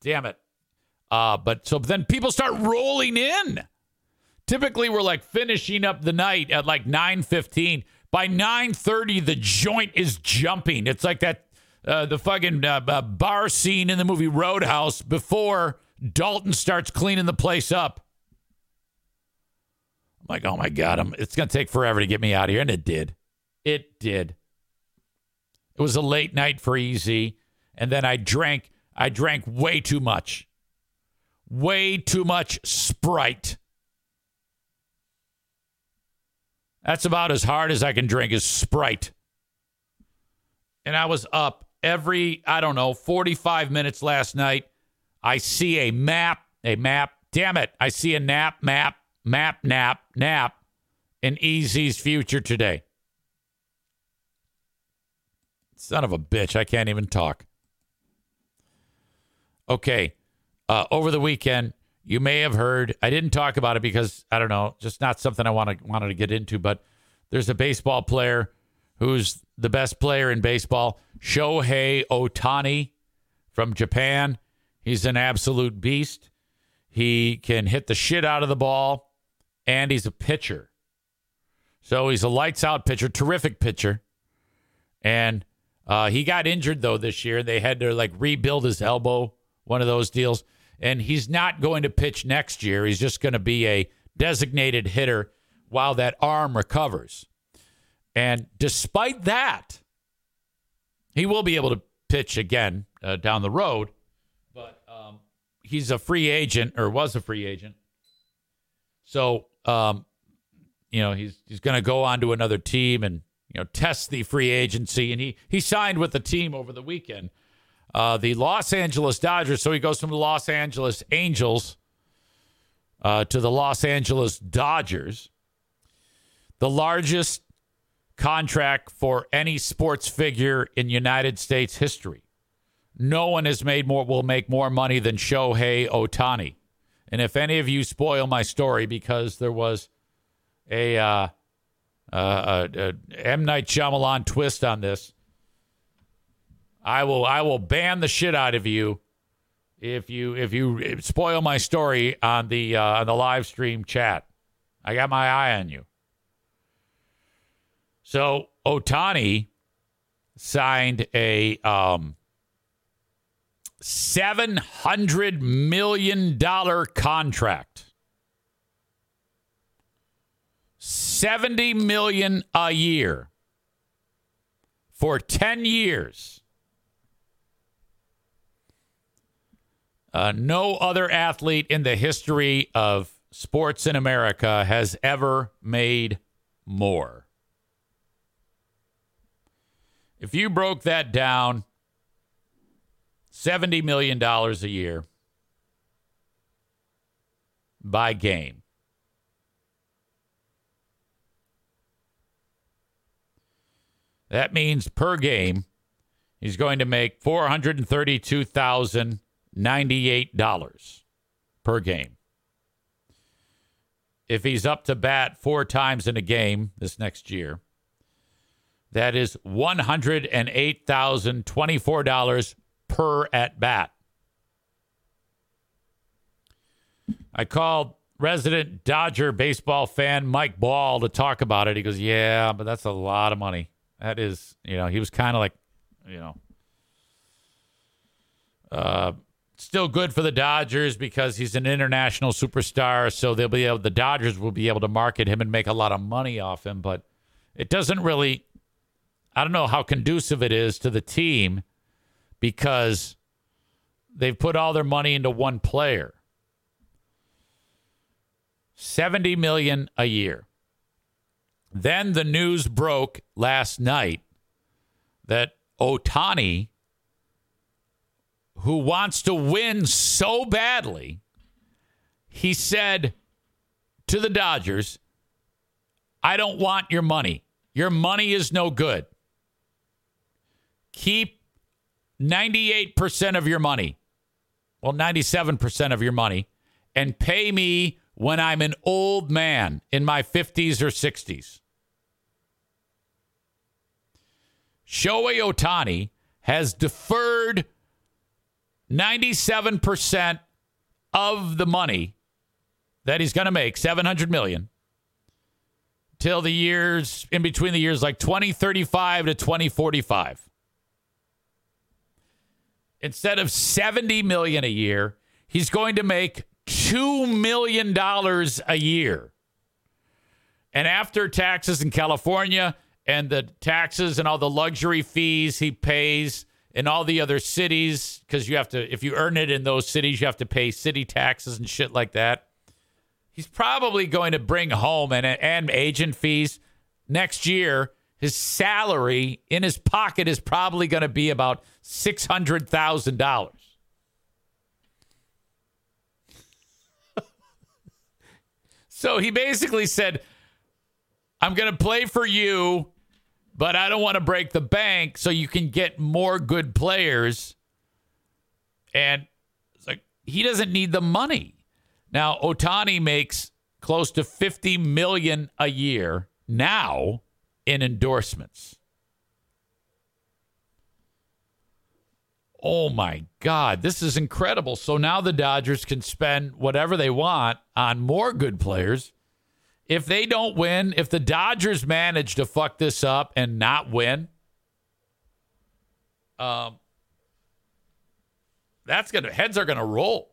A: Damn it. Uh, but so then people start rolling in. Typically, we're like finishing up the night at like 9.15. By 9.30, the joint is jumping. It's like that, uh, the fucking uh, bar scene in the movie Roadhouse before Dalton starts cleaning the place up. I'm like, oh my God, I'm, it's going to take forever to get me out of here. And it did. It did. It was a late night for EZ. And then I drank, I drank way too much way too much Sprite. That's about as hard as I can drink is Sprite. And I was up every, I don't know, 45 minutes last night. I see a map a map. Damn it. I see a nap, map, map, nap, nap in EZ's future today. Son of a bitch. I can't even talk. Okay. Uh, over the weekend, you may have heard, I didn't talk about it because, I don't know, just not something I wanted, wanted to get into, but there's a baseball player who's the best player in baseball, Shohei Ohtani from Japan. He's an absolute beast. He can hit the shit out of the ball, and he's a pitcher. So he's a lights out pitcher, terrific pitcher. And uh, he got injured, though, this year. They had to like rebuild his elbow, one of those deals. And he's not going to pitch next year. He's just going to be a designated hitter while that arm recovers. And despite that, he will be able to pitch again uh, down the road. But um, he's a free agent or was a free agent. So, um, you know, he's he's going to go on to another team and you know test the free agency. And he he signed with the team over the weekend, uh, the Los Angeles Dodgers. So he goes from the Los Angeles Angels uh, to the Los Angeles Dodgers, the largest contract for any sports figure in United States history. No one has made more will make more money than Shohei Ohtani. And if any of you spoil my story because there was a, uh, uh, a M Night Shyamalan twist on this, I will I will ban the shit out of you if you if you spoil my story on the uh, on the live stream chat. I got my eye on you. So Ohtani signed a um, seven hundred million dollar contract. Seventy million a year for ten years. Uh, no other athlete in the history of sports in America has ever made more. If you broke that down, $70 million a year by game. That means per game, he's going to make $432,098 per game. If he's up to bat four times in a game this next year, that is $108,024 per at bat. I called resident Dodger baseball fan Mike Ball to talk about it. He goes, Yeah, but that's a lot of money. That is, you know, he was kind of like, you know, uh, still good for the Dodgers because he's an international superstar. So they'll be able, the Dodgers will be able to market him and make a lot of money off him. But it doesn't really I don't know how conducive it is to the team because they've put all their money into one player. 70 million a year. Then the news broke last night that Ohtani who wants to win so badly, he said to the Dodgers, I don't want your money. Your money is no good keep 98% of your money, well, 97% of your money, and pay me when I'm an old man in my 50s or 60s. Shohei Ohtani has deferred 97% of the money that he's going to make, 700 million, till the years in between the years like 2035 to 2045 instead of 70 million a year, he's going to make 2 million dollars a year. And after taxes in California and the taxes and all the luxury fees he pays in all the other cities cuz you have to if you earn it in those cities you have to pay city taxes and shit like that. He's probably going to bring home and and agent fees next year his salary in his pocket is probably going to be about $600,000. *laughs* So he basically said, I'm going to play for you, but I don't want to break the bank so you can get more good players. And it's like, he doesn't need the money. Now, Ohtani makes close to 50 million a year now in endorsements. Oh my God, this is incredible. So now the Dodgers can spend whatever they want on more good players. If they don't win, if the Dodgers manage to fuck this up and not win, um, that's gonna heads are gonna roll.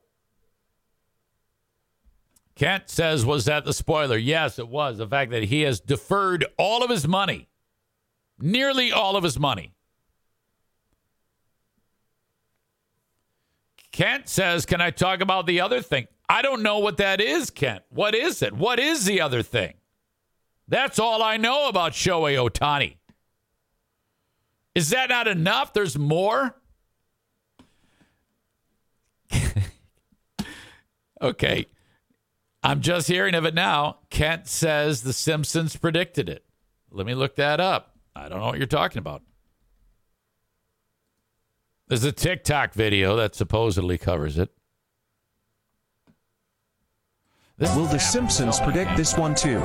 A: Kent says, was that the spoiler? Yes, it was. The fact that he has deferred all of his money, nearly all of his money. Kent says, Can I talk about the other thing? I don't know what that is, Kent. What is it? What is the other thing? That's all I know about Shohei Ohtani. Is that not enough? There's more? *laughs* okay. I'm just hearing of it now. Kent says The Simpsons predicted it. Let me look that up. I don't know what you're talking about. There's a TikTok video that supposedly covers it.
G: This Will The Simpsons predict this one too?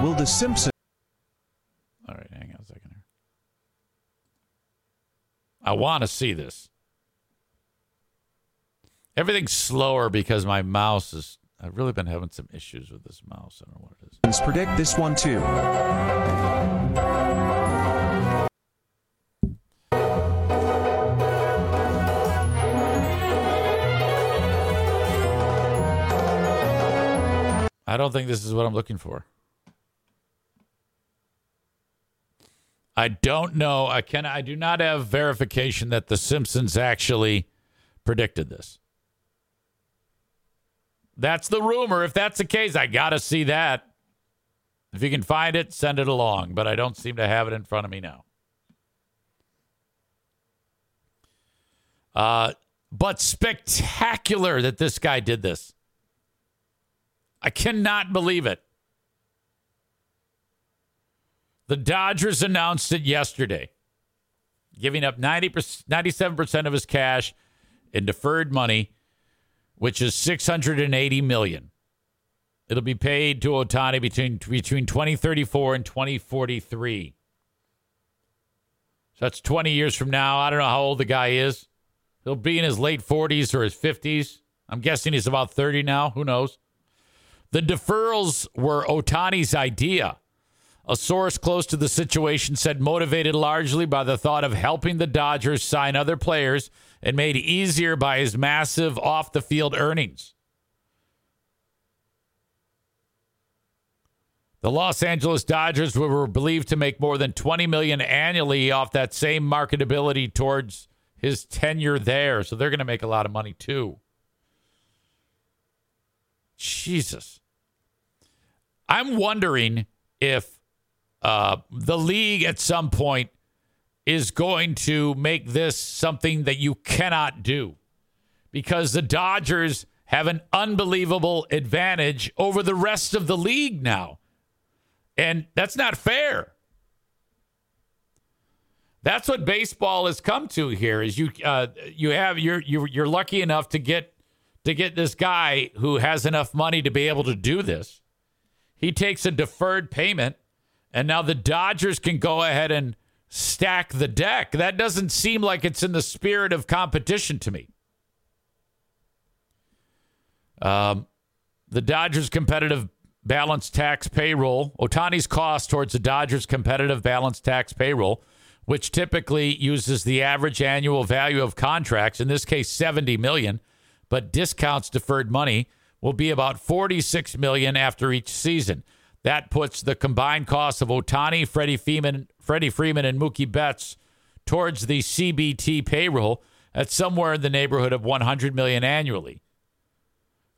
G: Will The Simpsons.
A: All right, hang on a second here. I want to see this. Everything's slower because my mouse is. I've really been having some issues with this mouse. I don't know what it is.
G: Let's Predict this one too.
A: I don't think this is what I'm looking for. I don't know. I can. I do not have verification that the Simpsons actually predicted this. That's the rumor. If that's the case, I got to see that. If you can find it, send it along. But I don't seem to have it in front of me now. Uh, but spectacular that this guy did this. I cannot believe it. The Dodgers announced it yesterday, giving up 90 97% of his cash in deferred money which is 680 million. It'll be paid to Ohtani between between 2034 and 2043. So that's 20 years from now. I don't know how old the guy is. He'll be in his late 40s or his 50s. I'm guessing he's about 30 now. Who knows? The deferrals were Ohtani's idea. A source close to the situation said motivated largely by the thought of helping the Dodgers sign other players and made easier by his massive off the field earnings. The Los Angeles Dodgers were believed to make more than 20 million annually off that same marketability towards his tenure there, so they're going to make a lot of money too. Jesus. I'm wondering if uh, the league at some point is going to make this something that you cannot do because the Dodgers have an unbelievable advantage over the rest of the league now. And that's not fair. That's what baseball has come to here is you uh, you have you're, you're you're lucky enough to get to get this guy who has enough money to be able to do this. He takes a deferred payment and now the Dodgers can go ahead and stack the deck. That doesn't seem like it's in the spirit of competition to me. Um, the Dodgers' competitive balance tax payroll, Ohtani's cost towards the Dodgers' competitive balance tax payroll, which typically uses the average annual value of contracts, in this case 70 million, but discounts deferred money will be about 46 million after each season. That puts the combined cost of Ohtani, Freddie Freeman, Freddie Freeman, and Mookie Betts towards the CBT payroll at somewhere in the neighborhood of 100 million annually.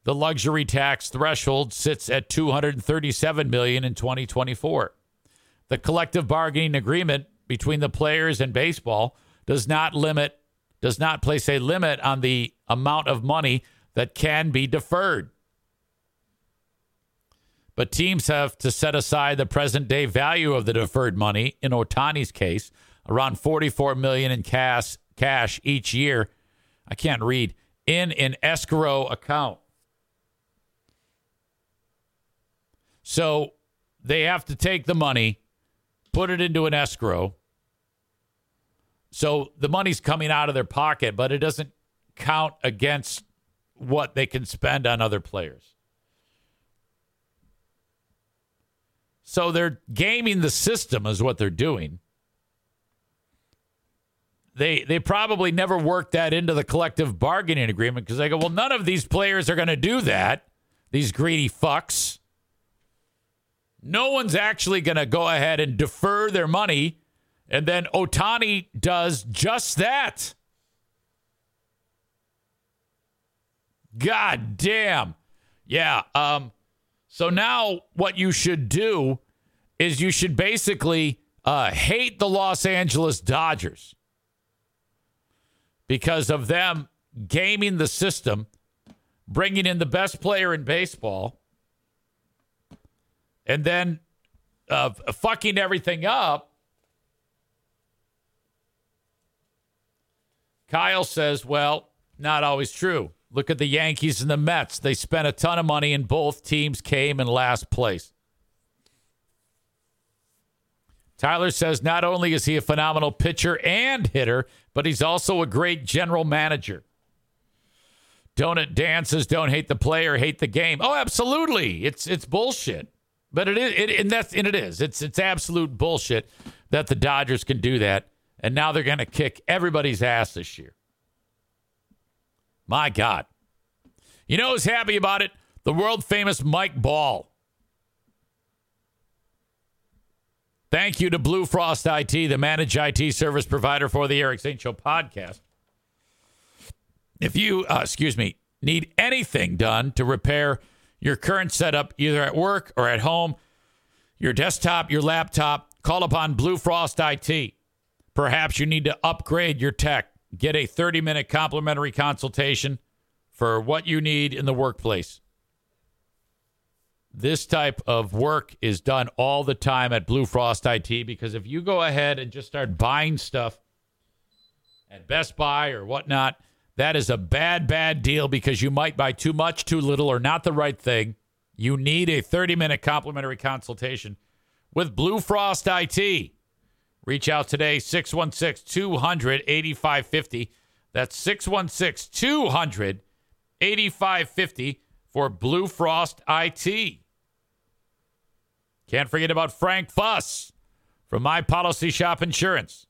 A: The luxury tax threshold sits at 237 million in 2024. the collective bargaining agreement between the players and baseball does not limit does not place a limit on the amount of money that can be deferred. But teams have to set aside the present day value of the deferred money in Ohtani's case, around 44 million in cash cash each year. I can't read in an escrow account. So they have to take the money, put it into an escrow. So the money's coming out of their pocket, but it doesn't count against what they can spend on other players. So they're gaming the system, is what they're doing. They they probably never worked that into the collective bargaining agreement because they go, well, none of these players are going to do that. These greedy fucks. No one's actually going to go ahead and defer their money. And then Ohtani does just that. God damn. Yeah. Um, so now what you should do is you should basically uh, hate the Los Angeles Dodgers because of them gaming the system, bringing in the best player in baseball and then uh, fucking everything up. Kyle says, well, not always true. Look at the Yankees and the Mets. They spent a ton of money, and both teams came in last place. Tyler says not only is he a phenomenal pitcher and hitter, but he's also a great general manager. Donut dances, don't hate the player, hate the game. Oh, absolutely. It's it's bullshit. But it is, it, and that's and it is. It's it's absolute bullshit that the Dodgers can do that, and now they're going to kick everybody's ass this year. My God, you know who's happy about it? The world famous Mike Ball. Thank you to Blue Frost IT, the managed IT service provider for the Eric Zane Show podcast. If you, uh, excuse me, need anything done to repair your current setup, either at work or at home, your desktop, your laptop, call upon Blue Frost IT. Perhaps you need to upgrade your tech. Get a 30 minute complimentary consultation for what you need in the workplace. This type of work is done all the time at Blue Frost IT because if you go ahead and just start buying stuff at Best Buy or whatnot, that is a bad, bad deal because you might buy too much, too little, or not the right thing. You need a 30 minute complimentary consultation with Blue Frost IT. Reach out today, 616 200 8550. That's 616 200 8550 for Blue Frost IT. Can't forget about Frank Fuss from My Policy Shop Insurance.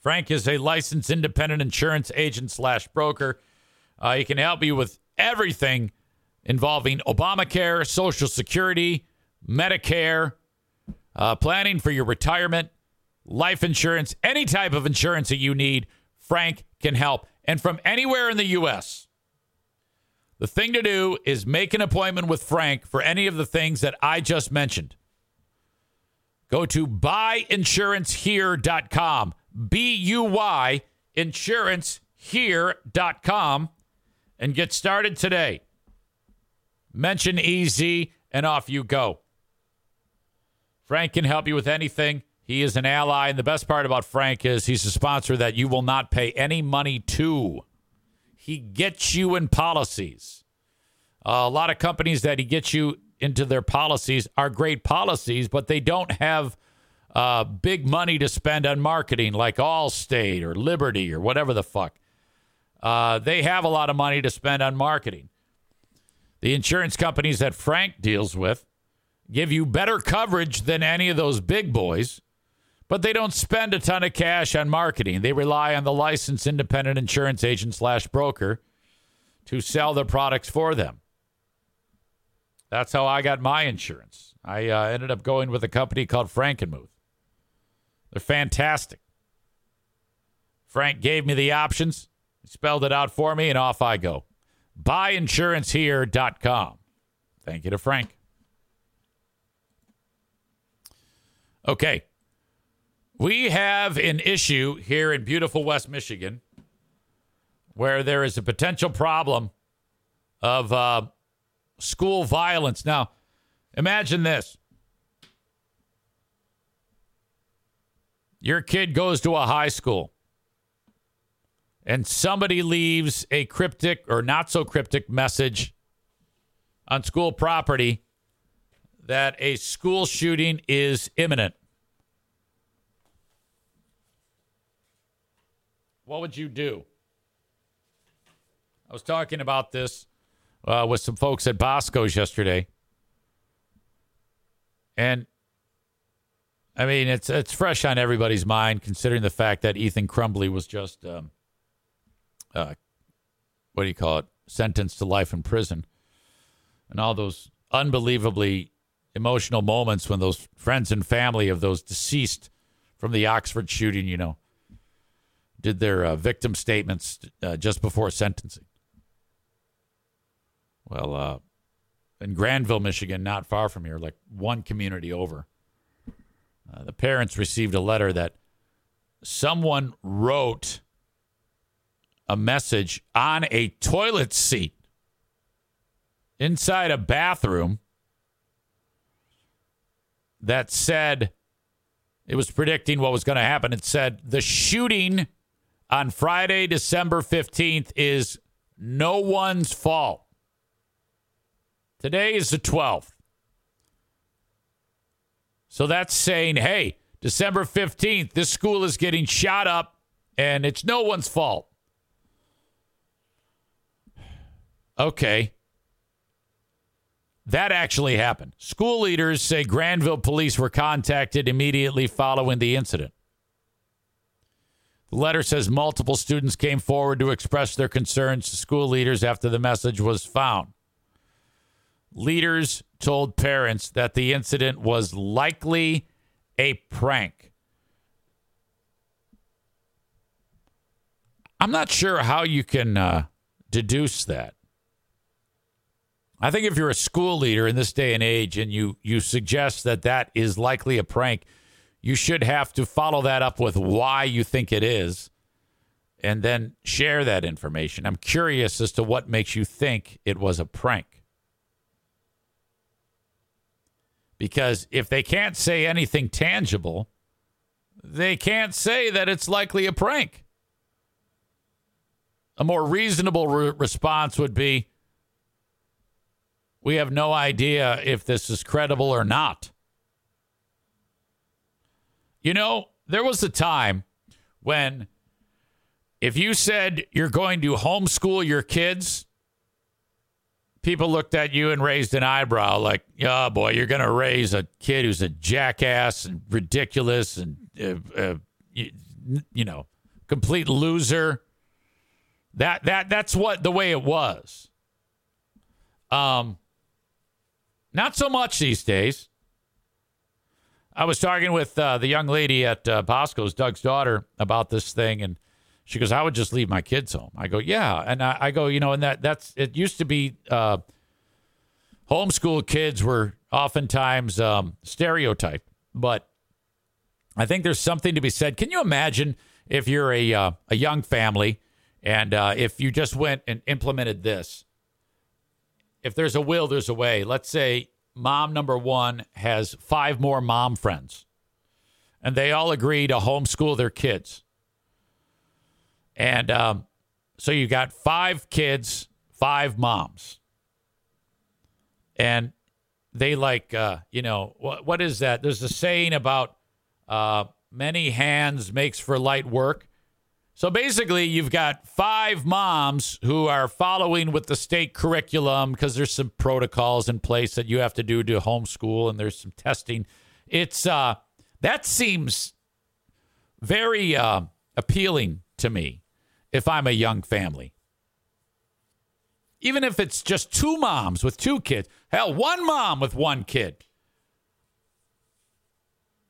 A: Frank is a licensed independent insurance agent slash broker. Uh, he can help you with everything involving Obamacare, Social Security, Medicare, uh, planning for your retirement, life insurance, any type of insurance that you need. Frank can help. And from anywhere in the U.S., the thing to do is make an appointment with Frank for any of the things that I just mentioned. Go to buyinsurancehere.com. B U Y insurancehere.com and get started today. Mention EZ and off you go. Frank can help you with anything. He is an ally, and the best part about Frank is he's a sponsor that you will not pay any money to. He gets you in policies. Uh, a lot of companies that he gets you into their policies are great policies, but they don't have uh, big money to spend on marketing like Allstate or Liberty or whatever the fuck. Uh, they have a lot of money to spend on marketing. The insurance companies that Frank deals with give you better coverage than any of those big boys, but they don't spend a ton of cash on marketing. They rely on the licensed independent insurance agent slash broker to sell their products for them. That's how I got my insurance. I uh, ended up going with a company called Frankenmuth. They're fantastic. Frank gave me the options, spelled it out for me, and off I go. Buyinsurancehere.com. Thank you to Frank. Okay. We have an issue here in beautiful West Michigan where there is a potential problem of uh, school violence. Now, imagine this your kid goes to a high school and somebody leaves a cryptic or not so cryptic message on school property that a school shooting is imminent. What would you do? I was talking about this uh, with some folks at Bosco's yesterday. And I mean, it's it's fresh on everybody's mind, considering the fact that Ethan Crumbley was just, um, uh, what do you call it, sentenced to life in prison, and all those unbelievably emotional moments when those friends and family of those deceased from the Oxford shooting, you know, did their uh, victim statements uh, just before sentencing. Well, uh, in Grandville, Michigan, not far from here, like one community over, uh, the parents received a letter that someone wrote a message on a toilet seat inside a bathroom that said it was predicting what was going to happen. It said the shooting on Friday, December 15th is no one's fault. Today is the 12th. So that's saying, hey, December 15th, this school is getting shot up and it's no one's fault. *sighs* Okay. That actually happened. School leaders say Grandville police were contacted immediately following the incident. The letter says multiple students came forward to express their concerns to school leaders after the message was found. Leaders told parents that the incident was likely a prank. I'm not sure how you can uh, deduce that. I think if you're a school leader in this day and age and you you suggest that that is likely a prank, you should have to follow that up with why you think it is and then share that information. I'm curious as to what makes you think it was a prank. Because if they can't say anything tangible, they can't say that it's likely a prank. A more reasonable re- response would be we have no idea if this is credible or not. You know, there was a time when if you said you're going to homeschool your kids, people looked at you and raised an eyebrow like, oh boy, you're going to raise a kid who's a jackass and ridiculous and, uh, uh, you, you know, complete loser. That, that, that's what the way it was. Um, not so much these days. I was talking with uh, the young lady at uh, Bosco's, Doug's daughter, about this thing, and she goes, "I would just leave my kids home." I go, "Yeah," and I, I go, "You know, and that that's it. Used to be uh, homeschool kids were oftentimes um, stereotyped, but I think there's something to be said. Can you imagine if you're a uh, a young family and uh, if you just went and implemented this? If there's a will, there's a way. Let's say mom number one has five more mom friends, and they all agree to homeschool their kids. And um, so you got five kids, five moms. And they like, uh, you know, what, what is that? There's a saying about uh, many hands makes for light work. So basically, you've got five moms who are following with the state curriculum because there's some protocols in place that you have to do to homeschool, and there's some testing. It's uh, that seems very uh, appealing to me if I'm a young family. Even if it's just two moms with two kids, hell, one mom with one kid.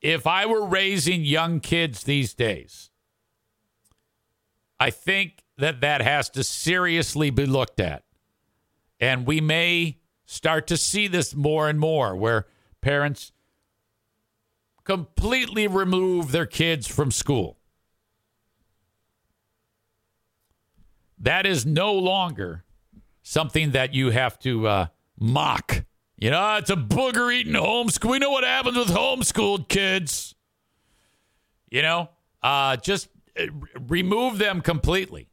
A: If I were raising young kids these days, I think that that has to seriously be looked at. And we may start to see this more and more where parents completely remove their kids from school. That is no longer something that you have to uh, mock. You know, it's a booger eating homeschool. We know what happens with homeschooled kids. You know, uh, just remove them completely.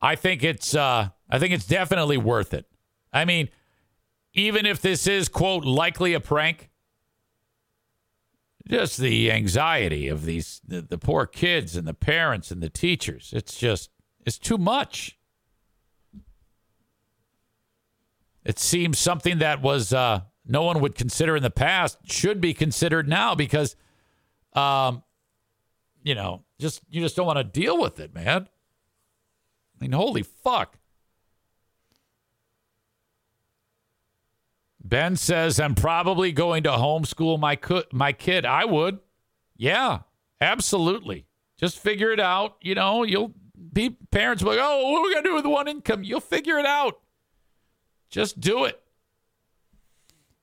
A: I think it's uh, I think it's definitely worth it. I mean, even if this is quote likely a prank, just the anxiety of these the, the poor kids and the parents and the teachers. It's just it's too much. It seems something that was uh, no one would consider in the past should be considered now because, um, you know, just you just don't want to deal with it, man. I mean, holy fuck. Ben says, I'm probably going to homeschool my, co- my kid. I would. Yeah, absolutely. Just figure it out. You know, you'll be parents will like, oh, what are we going to do with one income? You'll figure it out. Just do it.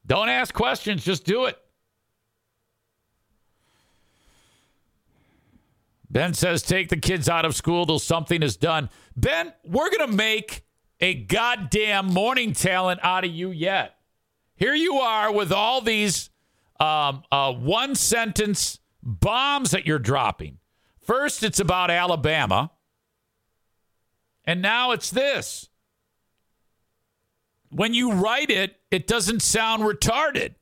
A: Don't ask questions, just do it. Ben says, take the kids out of school till something is done. Ben, we're going to make a goddamn morning talent out of you yet. Here you are with all these um, uh, one sentence bombs that you're dropping. First, it's about Alabama. And now it's this. When you write it, it doesn't sound retarded.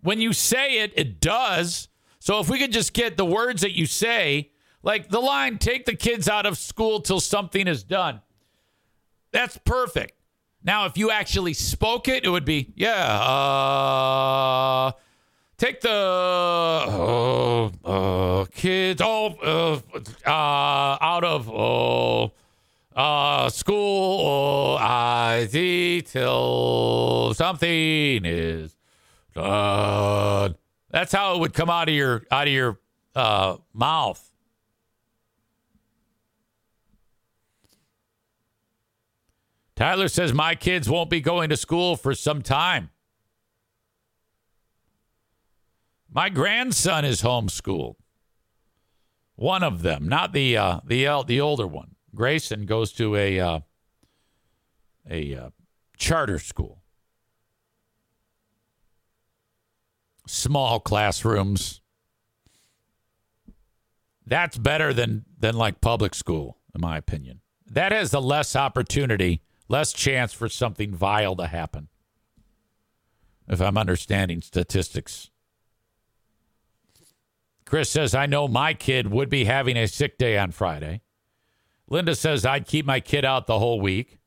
A: When you say it, it does. So if we could just get the words that you say, like the line, take the kids out of school till something is done. That's perfect. Now, if you actually spoke it, it would be, yeah, uh, take the uh, uh, kids all uh, uh, out of uh, school ID till something is done. That's how it would come out of your out of your uh, mouth. Tyler says my kids won't be going to school for some time. My grandson is homeschooled. One of them, not the uh, the the older one. Grayson goes to a uh, a uh, charter school. Small classrooms. That's better than than like public school, in my opinion. That has the less opportunity less chance for something vile to happen. If I'm understanding statistics. Chris says, I know my kid would be having a sick day on Friday. Linda says, I'd keep my kid out the whole week.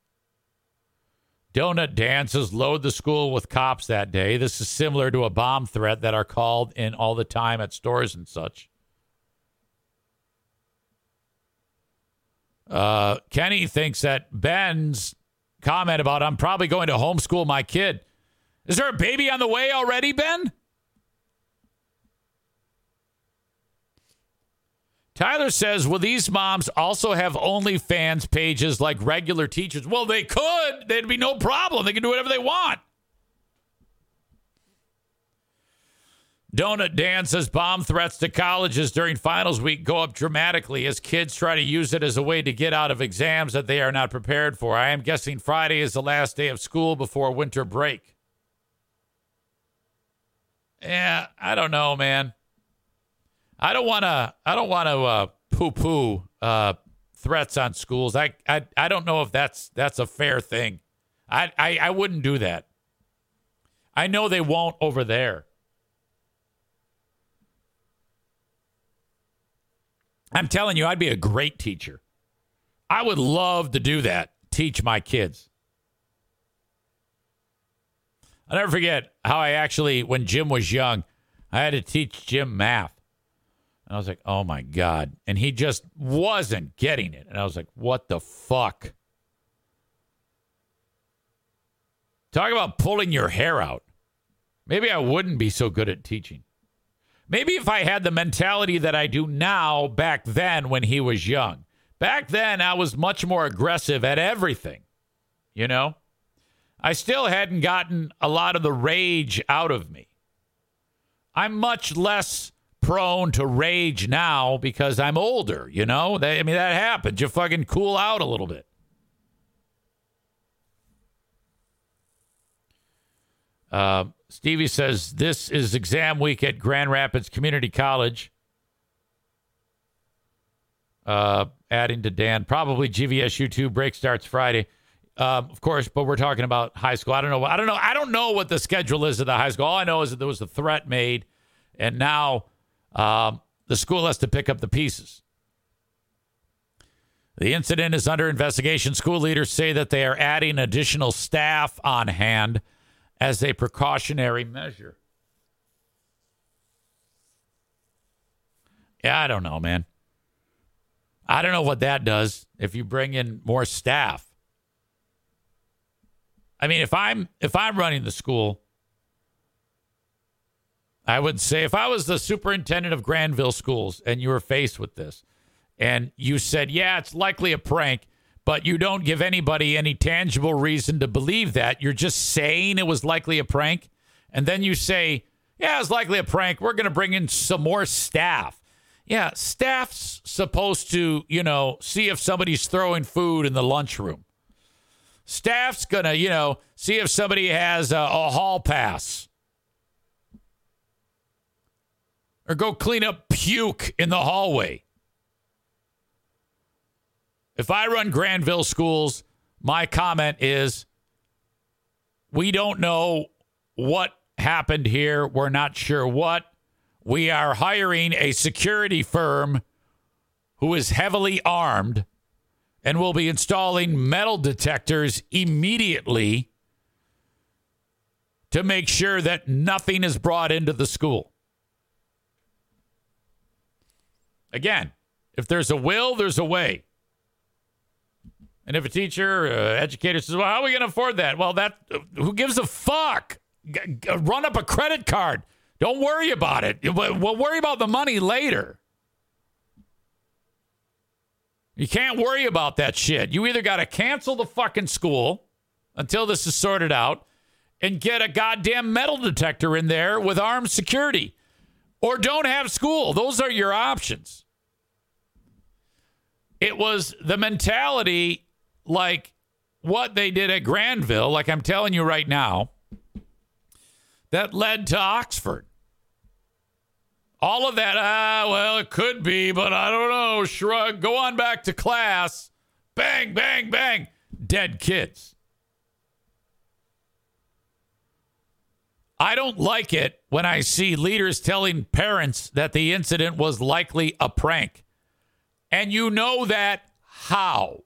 A: Donut dances load the school with cops that day. This is similar to a bomb threat that are called in all the time at stores and such. Uh, Kenny thinks that Ben's comment about I'm probably going to homeschool my kid. Is there a baby on the way already, Ben? Tyler says, Will these moms also have OnlyFans pages like regular teachers? Well, they could. There'd be no problem. They can do whatever they want. Donut Dan says bomb threats to colleges during finals week go up dramatically as kids try to use it as a way to get out of exams that they are not prepared for. I am guessing Friday is the last day of school before winter break. Yeah, I don't know, man. I don't want to. I don't want to uh, poo-poo uh, threats on schools. I, I I don't know if that's that's a fair thing. I, I I wouldn't do that. I know they won't over there. I'm telling you, I'd be a great teacher. I would love to do that, teach my kids. I'll never forget how I actually, when Jim was young, I had to teach Jim math. And I was like, oh my God. And he just wasn't getting it. And I was like, what the fuck? Talk about pulling your hair out. Maybe I wouldn't be so good at teaching. Maybe if I had the mentality that I do now back then when he was young. Back then, I was much more aggressive at everything, you know? I still hadn't gotten a lot of the rage out of me. I'm much less prone to rage now because I'm older, you know? I mean, that happens. You fucking cool out a little bit. Uh, Stevie says this is exam week at Grand Rapids Community College. Uh, adding to Dan, probably GVSU two break starts Friday. Um, of course, but we're talking about high school. I don't know. I don't know. I don't know what the schedule is at the high school. All I know is that there was a threat made, and now um, the school has to pick up the pieces. The incident is under investigation. School leaders say that they are adding additional staff on hand as a precautionary measure. Yeah, I don't know, man. I don't know what that does if you bring in more staff. I mean, if I'm if I'm running the school, I would say if I was the superintendent of Grandville schools and you were faced with this and you said, "Yeah, it's likely a prank," but you don't give anybody any tangible reason to believe that, you're just saying it was likely a prank, and then you say, "Yeah, it's likely a prank. We're going to bring in some more staff." Yeah, staff's supposed to, you know, see if somebody's throwing food in the lunchroom. Staff's gonna, you know, see if somebody has a, a hall pass. Or go clean up puke in the hallway. If I run Grandville schools, my comment is we don't know what happened here. We're not sure what. We are hiring a security firm who is heavily armed and will be installing metal detectors immediately to make sure that nothing is brought into the school. Again, if there's a will, there's a way. And if a teacher, uh, educator says, "Well, how are we going to afford that?" Well, that who gives a fuck? G- g- run up a credit card. Don't worry about it. We'll worry about the money later. You can't worry about that shit. You either got to cancel the fucking school until this is sorted out and get a goddamn metal detector in there with armed security or don't have school. Those are your options. It was the mentality like what they did at Grandville, like I'm telling you right now, that led to Oxford. All of that, ah, well, it could be, but I don't know. Shrug. Go on back to class. Bang, bang, bang. Dead kids. I don't like it when I see leaders telling parents that the incident was likely a prank. And you know that how?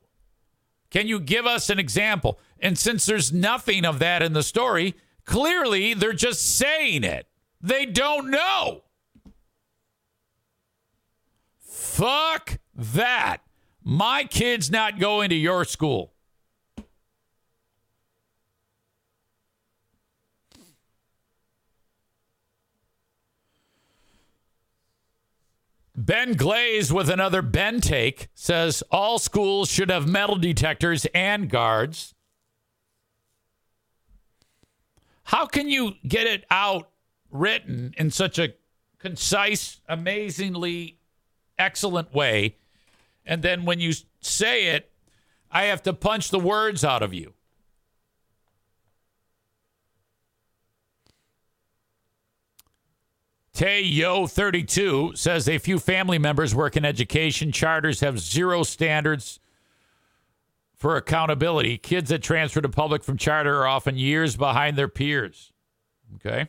A: Can you give us an example? And since there's nothing of that in the story, clearly they're just saying it. They don't know. Fuck that. My kid's not going to your school. Ben Glaze with another Ben take says all schools should have metal detectors and guards. How can you get it out written in such a concise, amazingly excellent way? And then when you say it, I have to punch the words out of you. Tayo32 says a few family members work in education. Charters have zero standards for accountability. Kids that transfer to public from charter are often years behind their peers. Okay.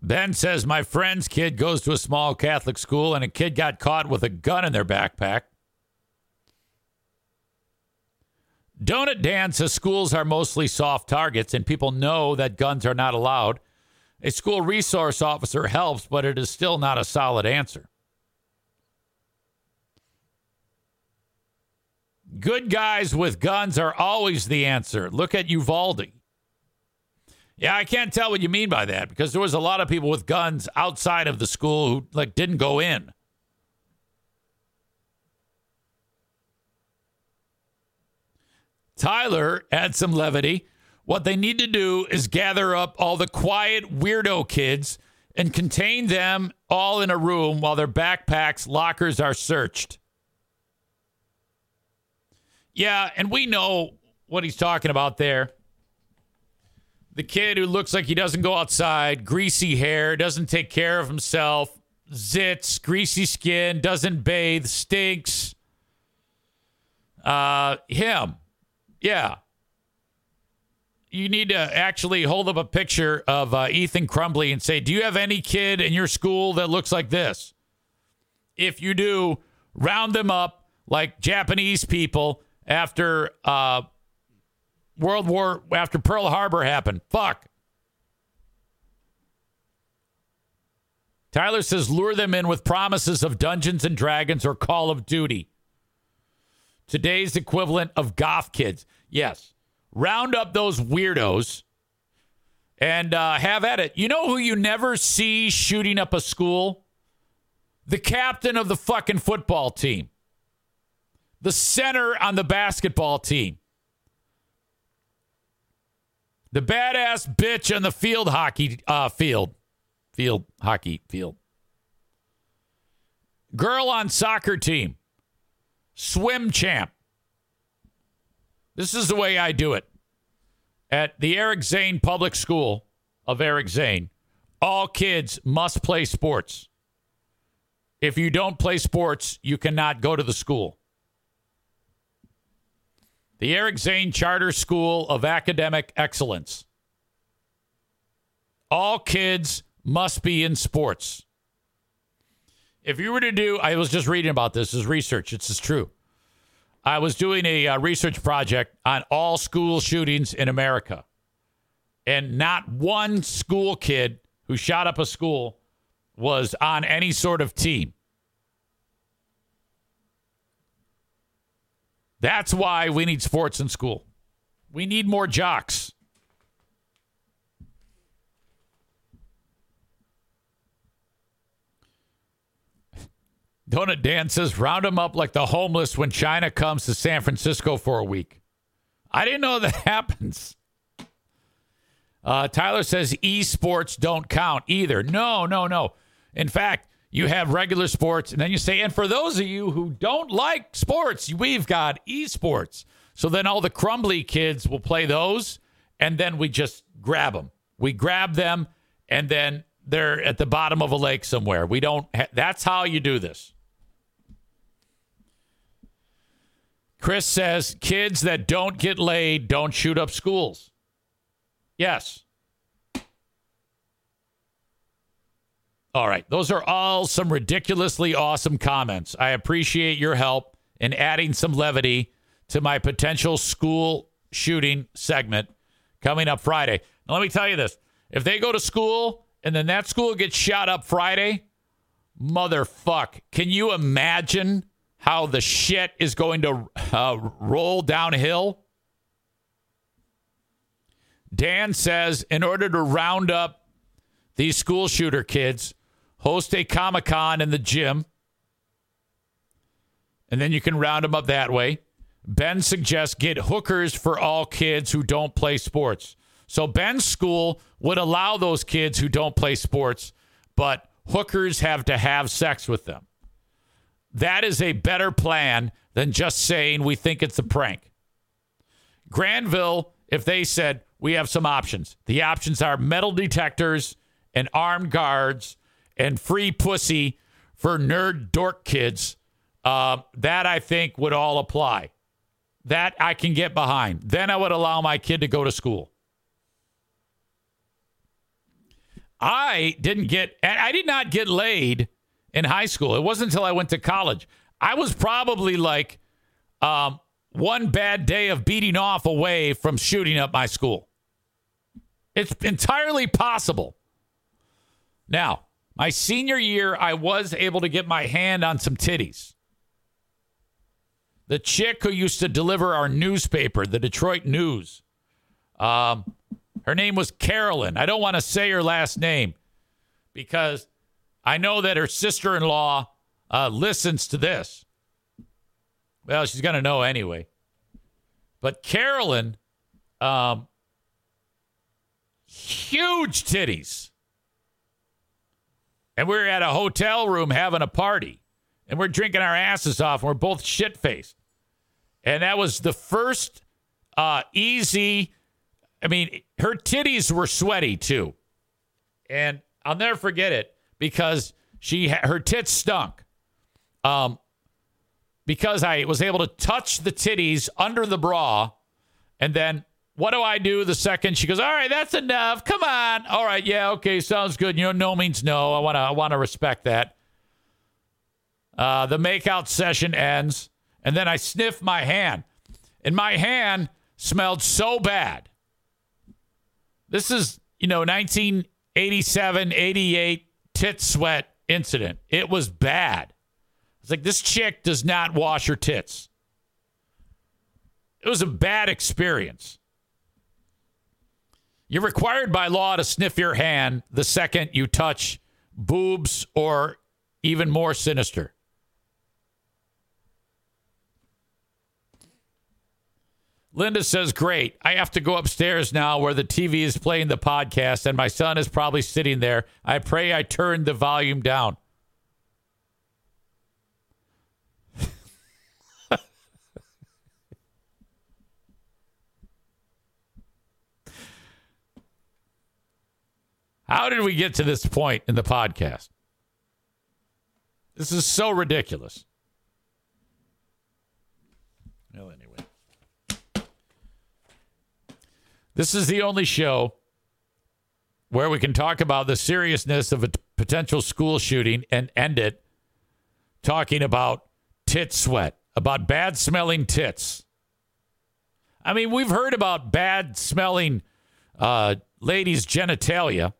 A: Ben says, My friend's kid goes to a small Catholic school and a kid got caught with a gun in their backpack. Donut Dan says schools are mostly soft targets and people know that guns are not allowed. A school resource officer helps, but it is still not a solid answer. Good guys with guns are always the answer. Look at Uvalde. Yeah, I can't tell what you mean by that because there was a lot of people with guns outside of the school who like didn't go in. Tyler adds some levity. What they need to do is gather up all the quiet weirdo kids and contain them all in a room while their backpacks, lockers are searched. Yeah, and we know what he's talking about there. The kid who looks like he doesn't go outside, greasy hair, doesn't take care of himself, zits, greasy skin, doesn't bathe, stinks. Uh, him. Yeah. You need to actually hold up a picture of uh, Ethan Crumbley and say, Do you have any kid in your school that looks like this? If you do, round them up like Japanese people after uh, World War, after Pearl Harbor happened. Fuck. Tyler says lure them in with promises of Dungeons and Dragons or Call of Duty. Today's equivalent of goth kids. Yes. Round up those weirdos and uh, have at it. You know who you never see shooting up a school? The captain of the fucking football team, the center on the basketball team, the badass bitch on the field hockey uh, field, field hockey field, girl on soccer team, swim champ. This is the way I do it. At the Eric Zane Public School of Eric Zane, all kids must play sports. If you don't play sports, you cannot go to the school. The Eric Zane Charter School of Academic Excellence. All kids must be in sports. If you were to do, I was just reading about this as research. It's is true. I was doing a uh, research project on all school shootings in America. And not one school kid who shot up a school was on any sort of team. That's why we need sports in school. We need more jocks. Donut Dan says, round them up like the homeless when China comes to San Francisco for a week. I didn't know *laughs* that happens. Uh, Tyler says esports don't count either. No, no, no. In fact, you have regular sports, and then you say, and for those of you who don't like sports, we've got esports. So then all the Crumbley kids will play those, and then we just grab them. We grab them, and then they're at the bottom of a lake somewhere. We don't. Ha- that's how you do this. Chris says kids that don't get laid don't shoot up schools. Yes. All right. Those are all some ridiculously awesome comments. I appreciate your help in adding some levity to my potential school shooting segment coming up Friday. Now, let me tell you this if they go to school and then that school gets shot up Friday, motherfuck, can you imagine how the shit is going to uh, roll downhill? Dan says in order to round up these school shooter kids, host a Comic Con in the gym, and then you can round them up that way. Ben suggests get hookers for all kids who don't play sports. So Ben's school would allow those kids who don't play sports, but hookers have to have sex with them. That is a better plan than just saying we think it's a prank. Grandville, if they said we have some options, the options are metal detectors and armed guards and free pussy for nerd dork kids. Uh, that I think would all apply. That I can get behind. Then I would allow my kid to go to school. I didn't get, I did not get laid in high school. It wasn't until I went to college. I was probably like um, one bad day of beating off away from shooting up my school. It's entirely possible. Now, my senior year, I was able to get my hand on some titties. The chick who used to deliver our newspaper, the Detroit News, um, her name was Carolyn. I don't want to say her last name because I know that her sister in law uh, listens to this. Well, she's going to know anyway. But Carolyn, um, huge titties. And we are at a hotel room having a party. And we're drinking our asses off. And we're both shit faced. And that was the first uh, easy. I mean, her titties were sweaty too. And I'll never forget it because she her tits stunk. Um, because I was able to touch the titties under the bra, and then what do I do the second she goes? All right, that's enough. Come on. All right, yeah, okay, sounds good. You know, no means no. I want to I want to respect that. Uh, the makeout session ends, and then I sniff my hand, and my hand smelled so bad. This is you know 1987, 88 tit sweat incident. It was bad. It's like this chick does not wash her tits. It was a bad experience. You're required by law to sniff your hand the second you touch boobs or even more sinister. Linda says, Great. I have to go upstairs now where the TV is playing the podcast and my son is probably sitting there. I pray I turned the volume down. *laughs* How did we get to this point in the podcast? This is so ridiculous. Well, anyway. This is the only show where we can talk about the seriousness of a potential school shooting and end it talking about tit sweat, about bad smelling tits. I mean, we've heard about bad smelling uh, ladies' genitalia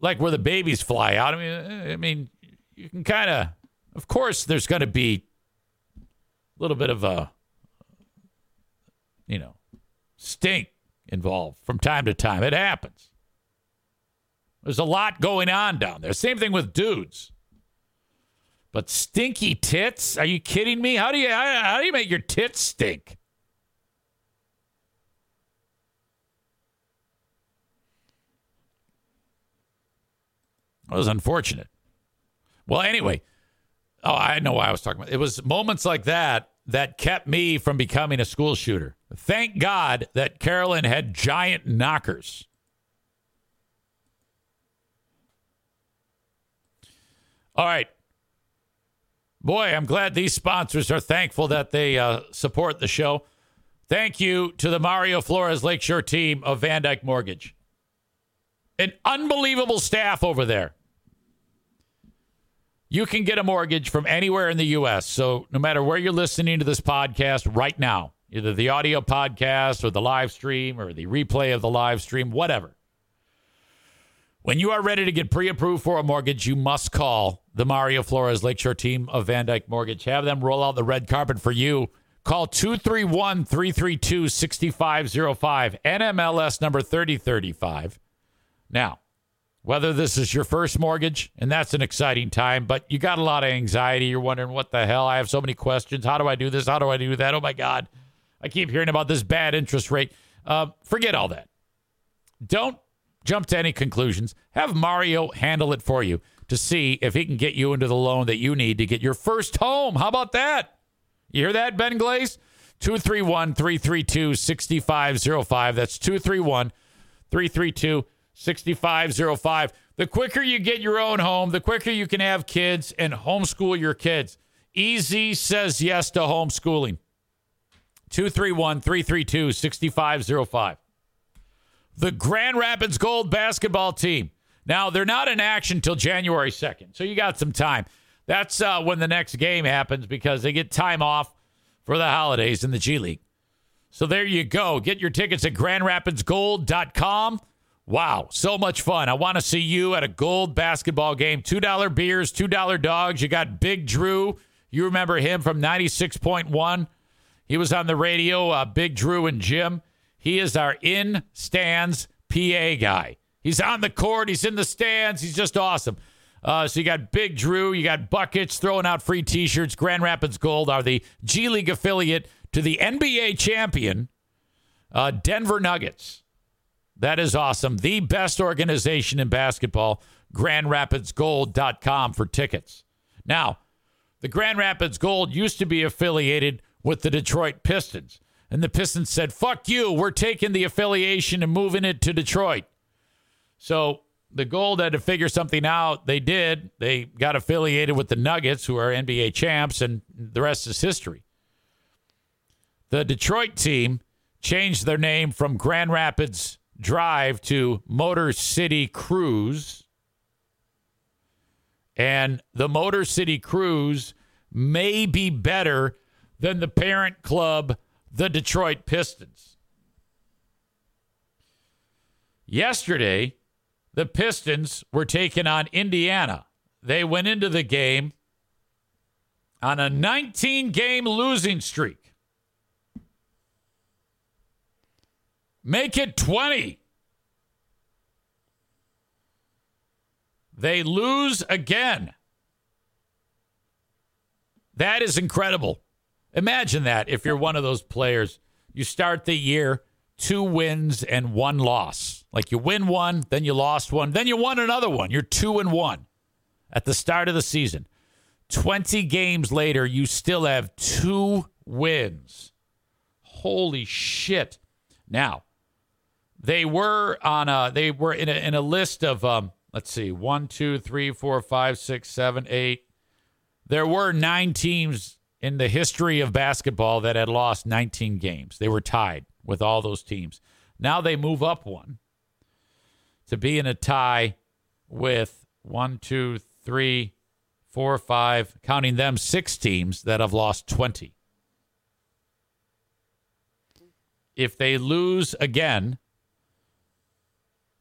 A: like where the babies fly out. I mean, I mean, you can kind of, of course, there's going to be a little bit of a, you know, stink involved from time to time. It happens. There's a lot going on down there. Same thing with dudes. But stinky tits? Are you kidding me? How do you how, how do you make your tits stink? That was unfortunate. Well, anyway, oh, I know why I was talking about. It was moments like that that kept me from becoming a school shooter. Thank God that Carolyn had giant knockers. All right. Boy, I'm glad these sponsors are thankful that they uh, support the show. Thank you to the Mario Flores Lakeshore team of Van Dyke Mortgage. An unbelievable staff over there. You can get a mortgage from anywhere in the U.S. So no matter where you're listening to this podcast right now, either the audio podcast or the live stream or the replay of the live stream, whatever. When you are ready to get pre approved for a mortgage, you must call the Mario Flores Lakeshore team of Van Dyke Mortgage. Have them roll out the red carpet for you. Call 231 332 6505, NMLS number 3035. Now, whether this is your first mortgage, and that's an exciting time, but you got a lot of anxiety. You're wondering, what the hell? I have so many questions. How do I do this? How do I do that? Oh my God. I keep hearing about this bad interest rate. Uh, forget all that. Don't jump to any conclusions. Have Mario handle it for you to see if he can get you into the loan that you need to get your first home. How about that? You hear that, Ben Glaze? 231 332 6505. That's 231 332 6505. The quicker you get your own home, the quicker you can have kids and homeschool your kids. EZ says yes to homeschooling. 231 332 6505. The Grand Rapids Gold basketball team. Now, they're not in action till January 2nd, so you got some time. That's uh, when the next game happens because they get time off for the holidays in the G League. So there you go. Get your tickets at grandrapidsgold.com. Wow, so much fun. I want to see you at a gold basketball game. $2 beers, $2 dogs. You got Big Drew. You remember him from 96.1. He was on the radio, uh, Big Drew and Jim. He is our in stands PA guy. He's on the court, he's in the stands. He's just awesome. Uh, so you got Big Drew, you got buckets throwing out free T-shirts. Grand Rapids Gold are the G League affiliate to the NBA champion, uh, Denver Nuggets. That is awesome. The best organization in basketball, GrandRapidsGold.com for tickets. Now, the Grand Rapids Gold used to be affiliated with the Detroit Pistons. And the Pistons said, fuck you, we're taking the affiliation and moving it to Detroit. So the Gold had to figure something out. They did. They got affiliated with the Nuggets, who are NBA champs, and the rest is history. The Detroit team changed their name from Grand Rapids Drive to Motor City Cruise. And the Motor City Cruise may be better than the parent club, the Detroit Pistons. Yesterday, the Pistons were taking on Indiana. They went into the game on a 19 game losing streak. Make it 20. They lose again. That is incredible. Imagine that if you're one of those players. You start the year two wins and one loss. Like you win one, then you lost one, then you won another one. You're two and one at the start of the season. 20 games later, you still have two wins. Holy shit. Now, they were on a they were in a in a list of um let's see, one, two, three, four, five, six, seven, eight. There were nine teams in the history of basketball that had lost 19 games. They were tied with all those teams. Now they move up one to be in a tie with one, two, three, four, five, counting them, six teams that have lost 20. If they lose again,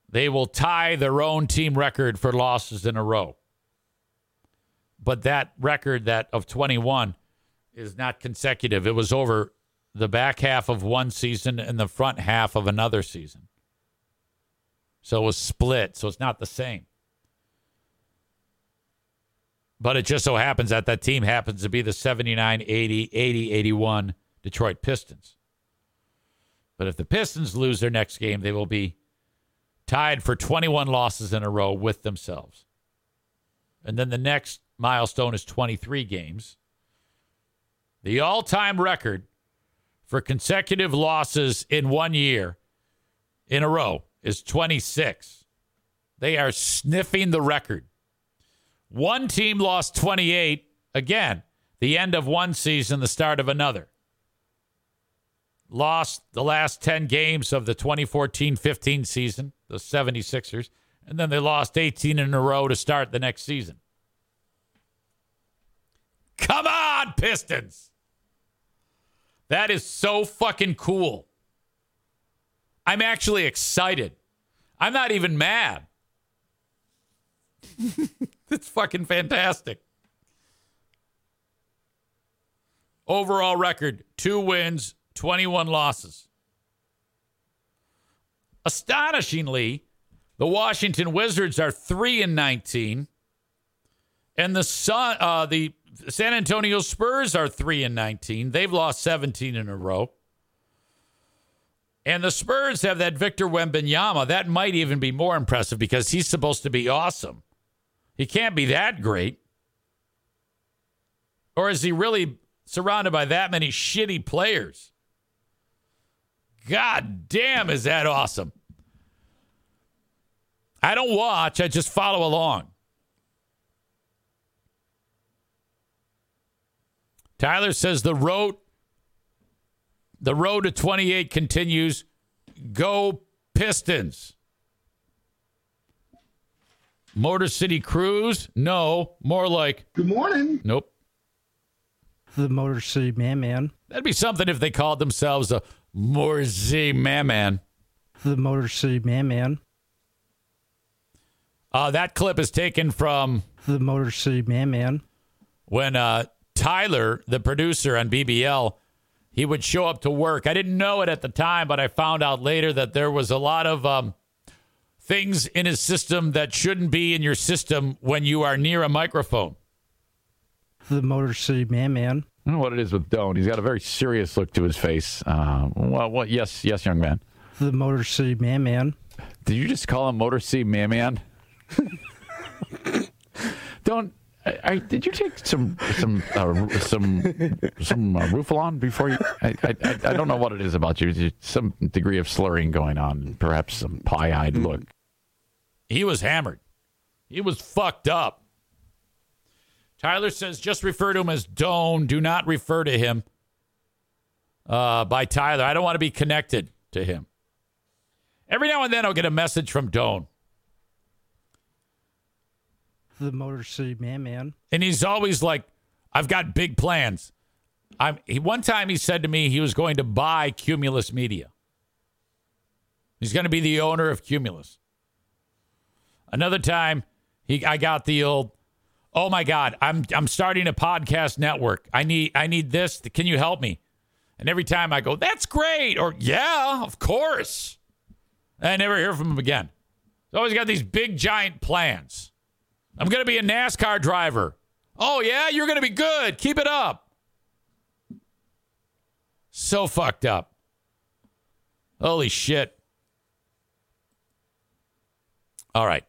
A: they will tie their own team record for losses in a row. But that record that of 21 is not consecutive. It was over the back half of one season and the front half of another season. So it was split, so it's not the same. But it just so happens that that team happens to be the 79 80 80 81 Detroit Pistons. But if the Pistons lose their next game, they will be tied for 21 losses in a row with themselves. And then the next milestone is 23 games. The all time record for consecutive losses in one year in a row is 26. They are sniffing the record. One team lost 28. Again, the end of one season, the start of another. Lost the last 10 games of the 2014 15 season, the 76ers, and then they lost 18 in a row to start the next season. Come on, Pistons. That is so fucking cool. I'm actually excited. I'm not even mad. *laughs* it's fucking fantastic. Overall record two wins, 21 losses. Astonishingly, the Washington Wizards are 3 and 19 and the Sun, uh, the San Antonio Spurs are 3 and 19. They've lost 17 in a row. And the Spurs have that Victor Wembanyama. That might even be more impressive because he's supposed to be awesome. He can't be that great. Or is he really surrounded by that many shitty players? God damn, is that awesome. I don't watch, I just follow along. Tyler says the road the road to 28 continues. Go Pistons. Motor City Cruise? No, more like
H: Good morning.
A: Nope.
I: The Motor City Man Man.
A: That'd be something if they called themselves a Morzy Man Man.
I: The Motor City Man Man.
A: Uh, that clip is taken from
I: The Motor City Man Man.
A: when uh, Tyler, the producer on BBL, he would show up to work. I didn't know it at the time, but I found out later that there was a lot of um, things in his system that shouldn't be in your system when you are near a microphone.
I: The Motor City Man Man.
A: I don't know what it is with Doan. He's got a very serious look to his face. Uh, well, what? Yes, yes, young man.
I: The Motor City Man Man.
A: Did you just call him Motor City Man Man? *laughs* Don't. I, did you take some some uh, some some uh, Rufalon before you? I, I I don't know what it is about you. There's some degree of slurring going on, perhaps some pie-eyed look. He was hammered. He was fucked up. Tyler says just refer to him as Doan. Do not refer to him uh, by Tyler. I don't want to be connected to him. Every now and then I'll get a message from Doan.
I: The Motor City Man Man.
A: And he's always like, I've got big plans. I'm he, one time he said to me he was going to buy Cumulus Media. He's going to be the owner of Cumulus. Another time he I got the old Oh my God, I'm I'm starting a podcast network. I need I need this. Can you help me? And every time I go, that's great, or yeah, of course. I never hear from him again. He's always got these big giant plans. I'm gonna be a NASCAR driver. Oh yeah, you're gonna be good. Keep it up. So fucked up. Holy shit. All right.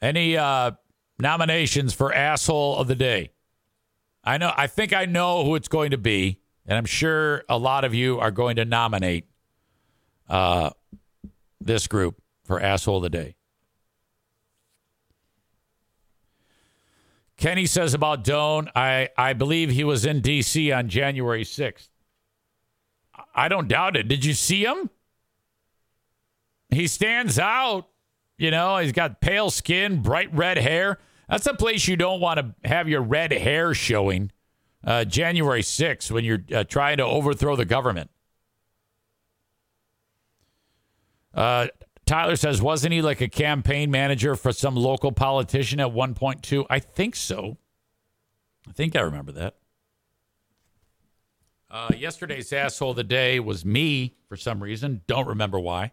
A: Any uh, nominations for asshole of the day? I know. I think I know who it's going to be, and I'm sure a lot of you are going to nominate uh, this group for asshole of the day. Kenny says about Doan, I, I believe he was in D.C. on January 6th. I don't doubt it. Did you see him? He stands out. You know, he's got pale skin, bright red hair. That's a place you don't want to have your red hair showing uh, January 6th when you're uh, trying to overthrow the government. Uh, Tyler says, wasn't he like a campaign manager for some local politician at 1.2? I think so. I think I remember that. Uh, yesterday's asshole of the day was me for some reason. Don't remember why.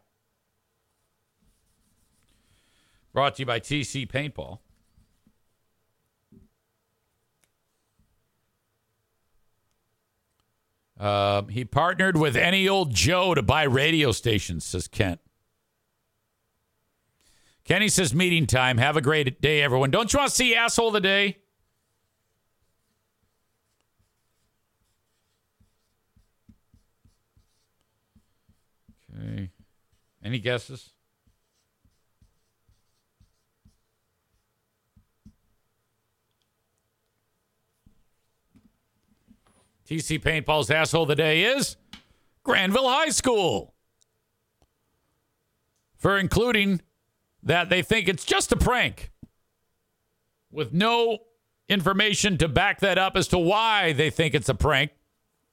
A: Brought to you by TC Paintball. Uh, he partnered with any old Joe to buy radio stations, says Kent. Kenny says, meeting time. Have a great day, everyone. Don't you want to see asshole of the day? Okay. Any guesses? TC Paintball's asshole of the day is Grandville High School for including that they think it's just a prank with no information to back that up as to why they think it's a prank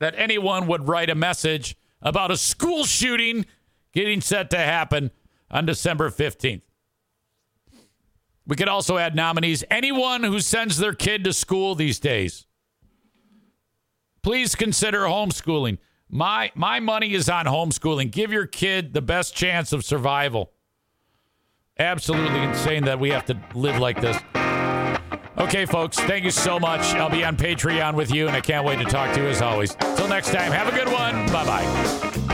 A: that anyone would write a message about a school shooting getting set to happen on December 15th. We could also add nominees anyone who sends their kid to school these days please consider homeschooling. My my money is on homeschooling. Give your kid the best chance of survival. Absolutely insane that we have to live like this. Okay, folks, thank you so much. I'll be on Patreon with you, and I can't wait to talk to you as always. Till next time, have a good one. Bye bye.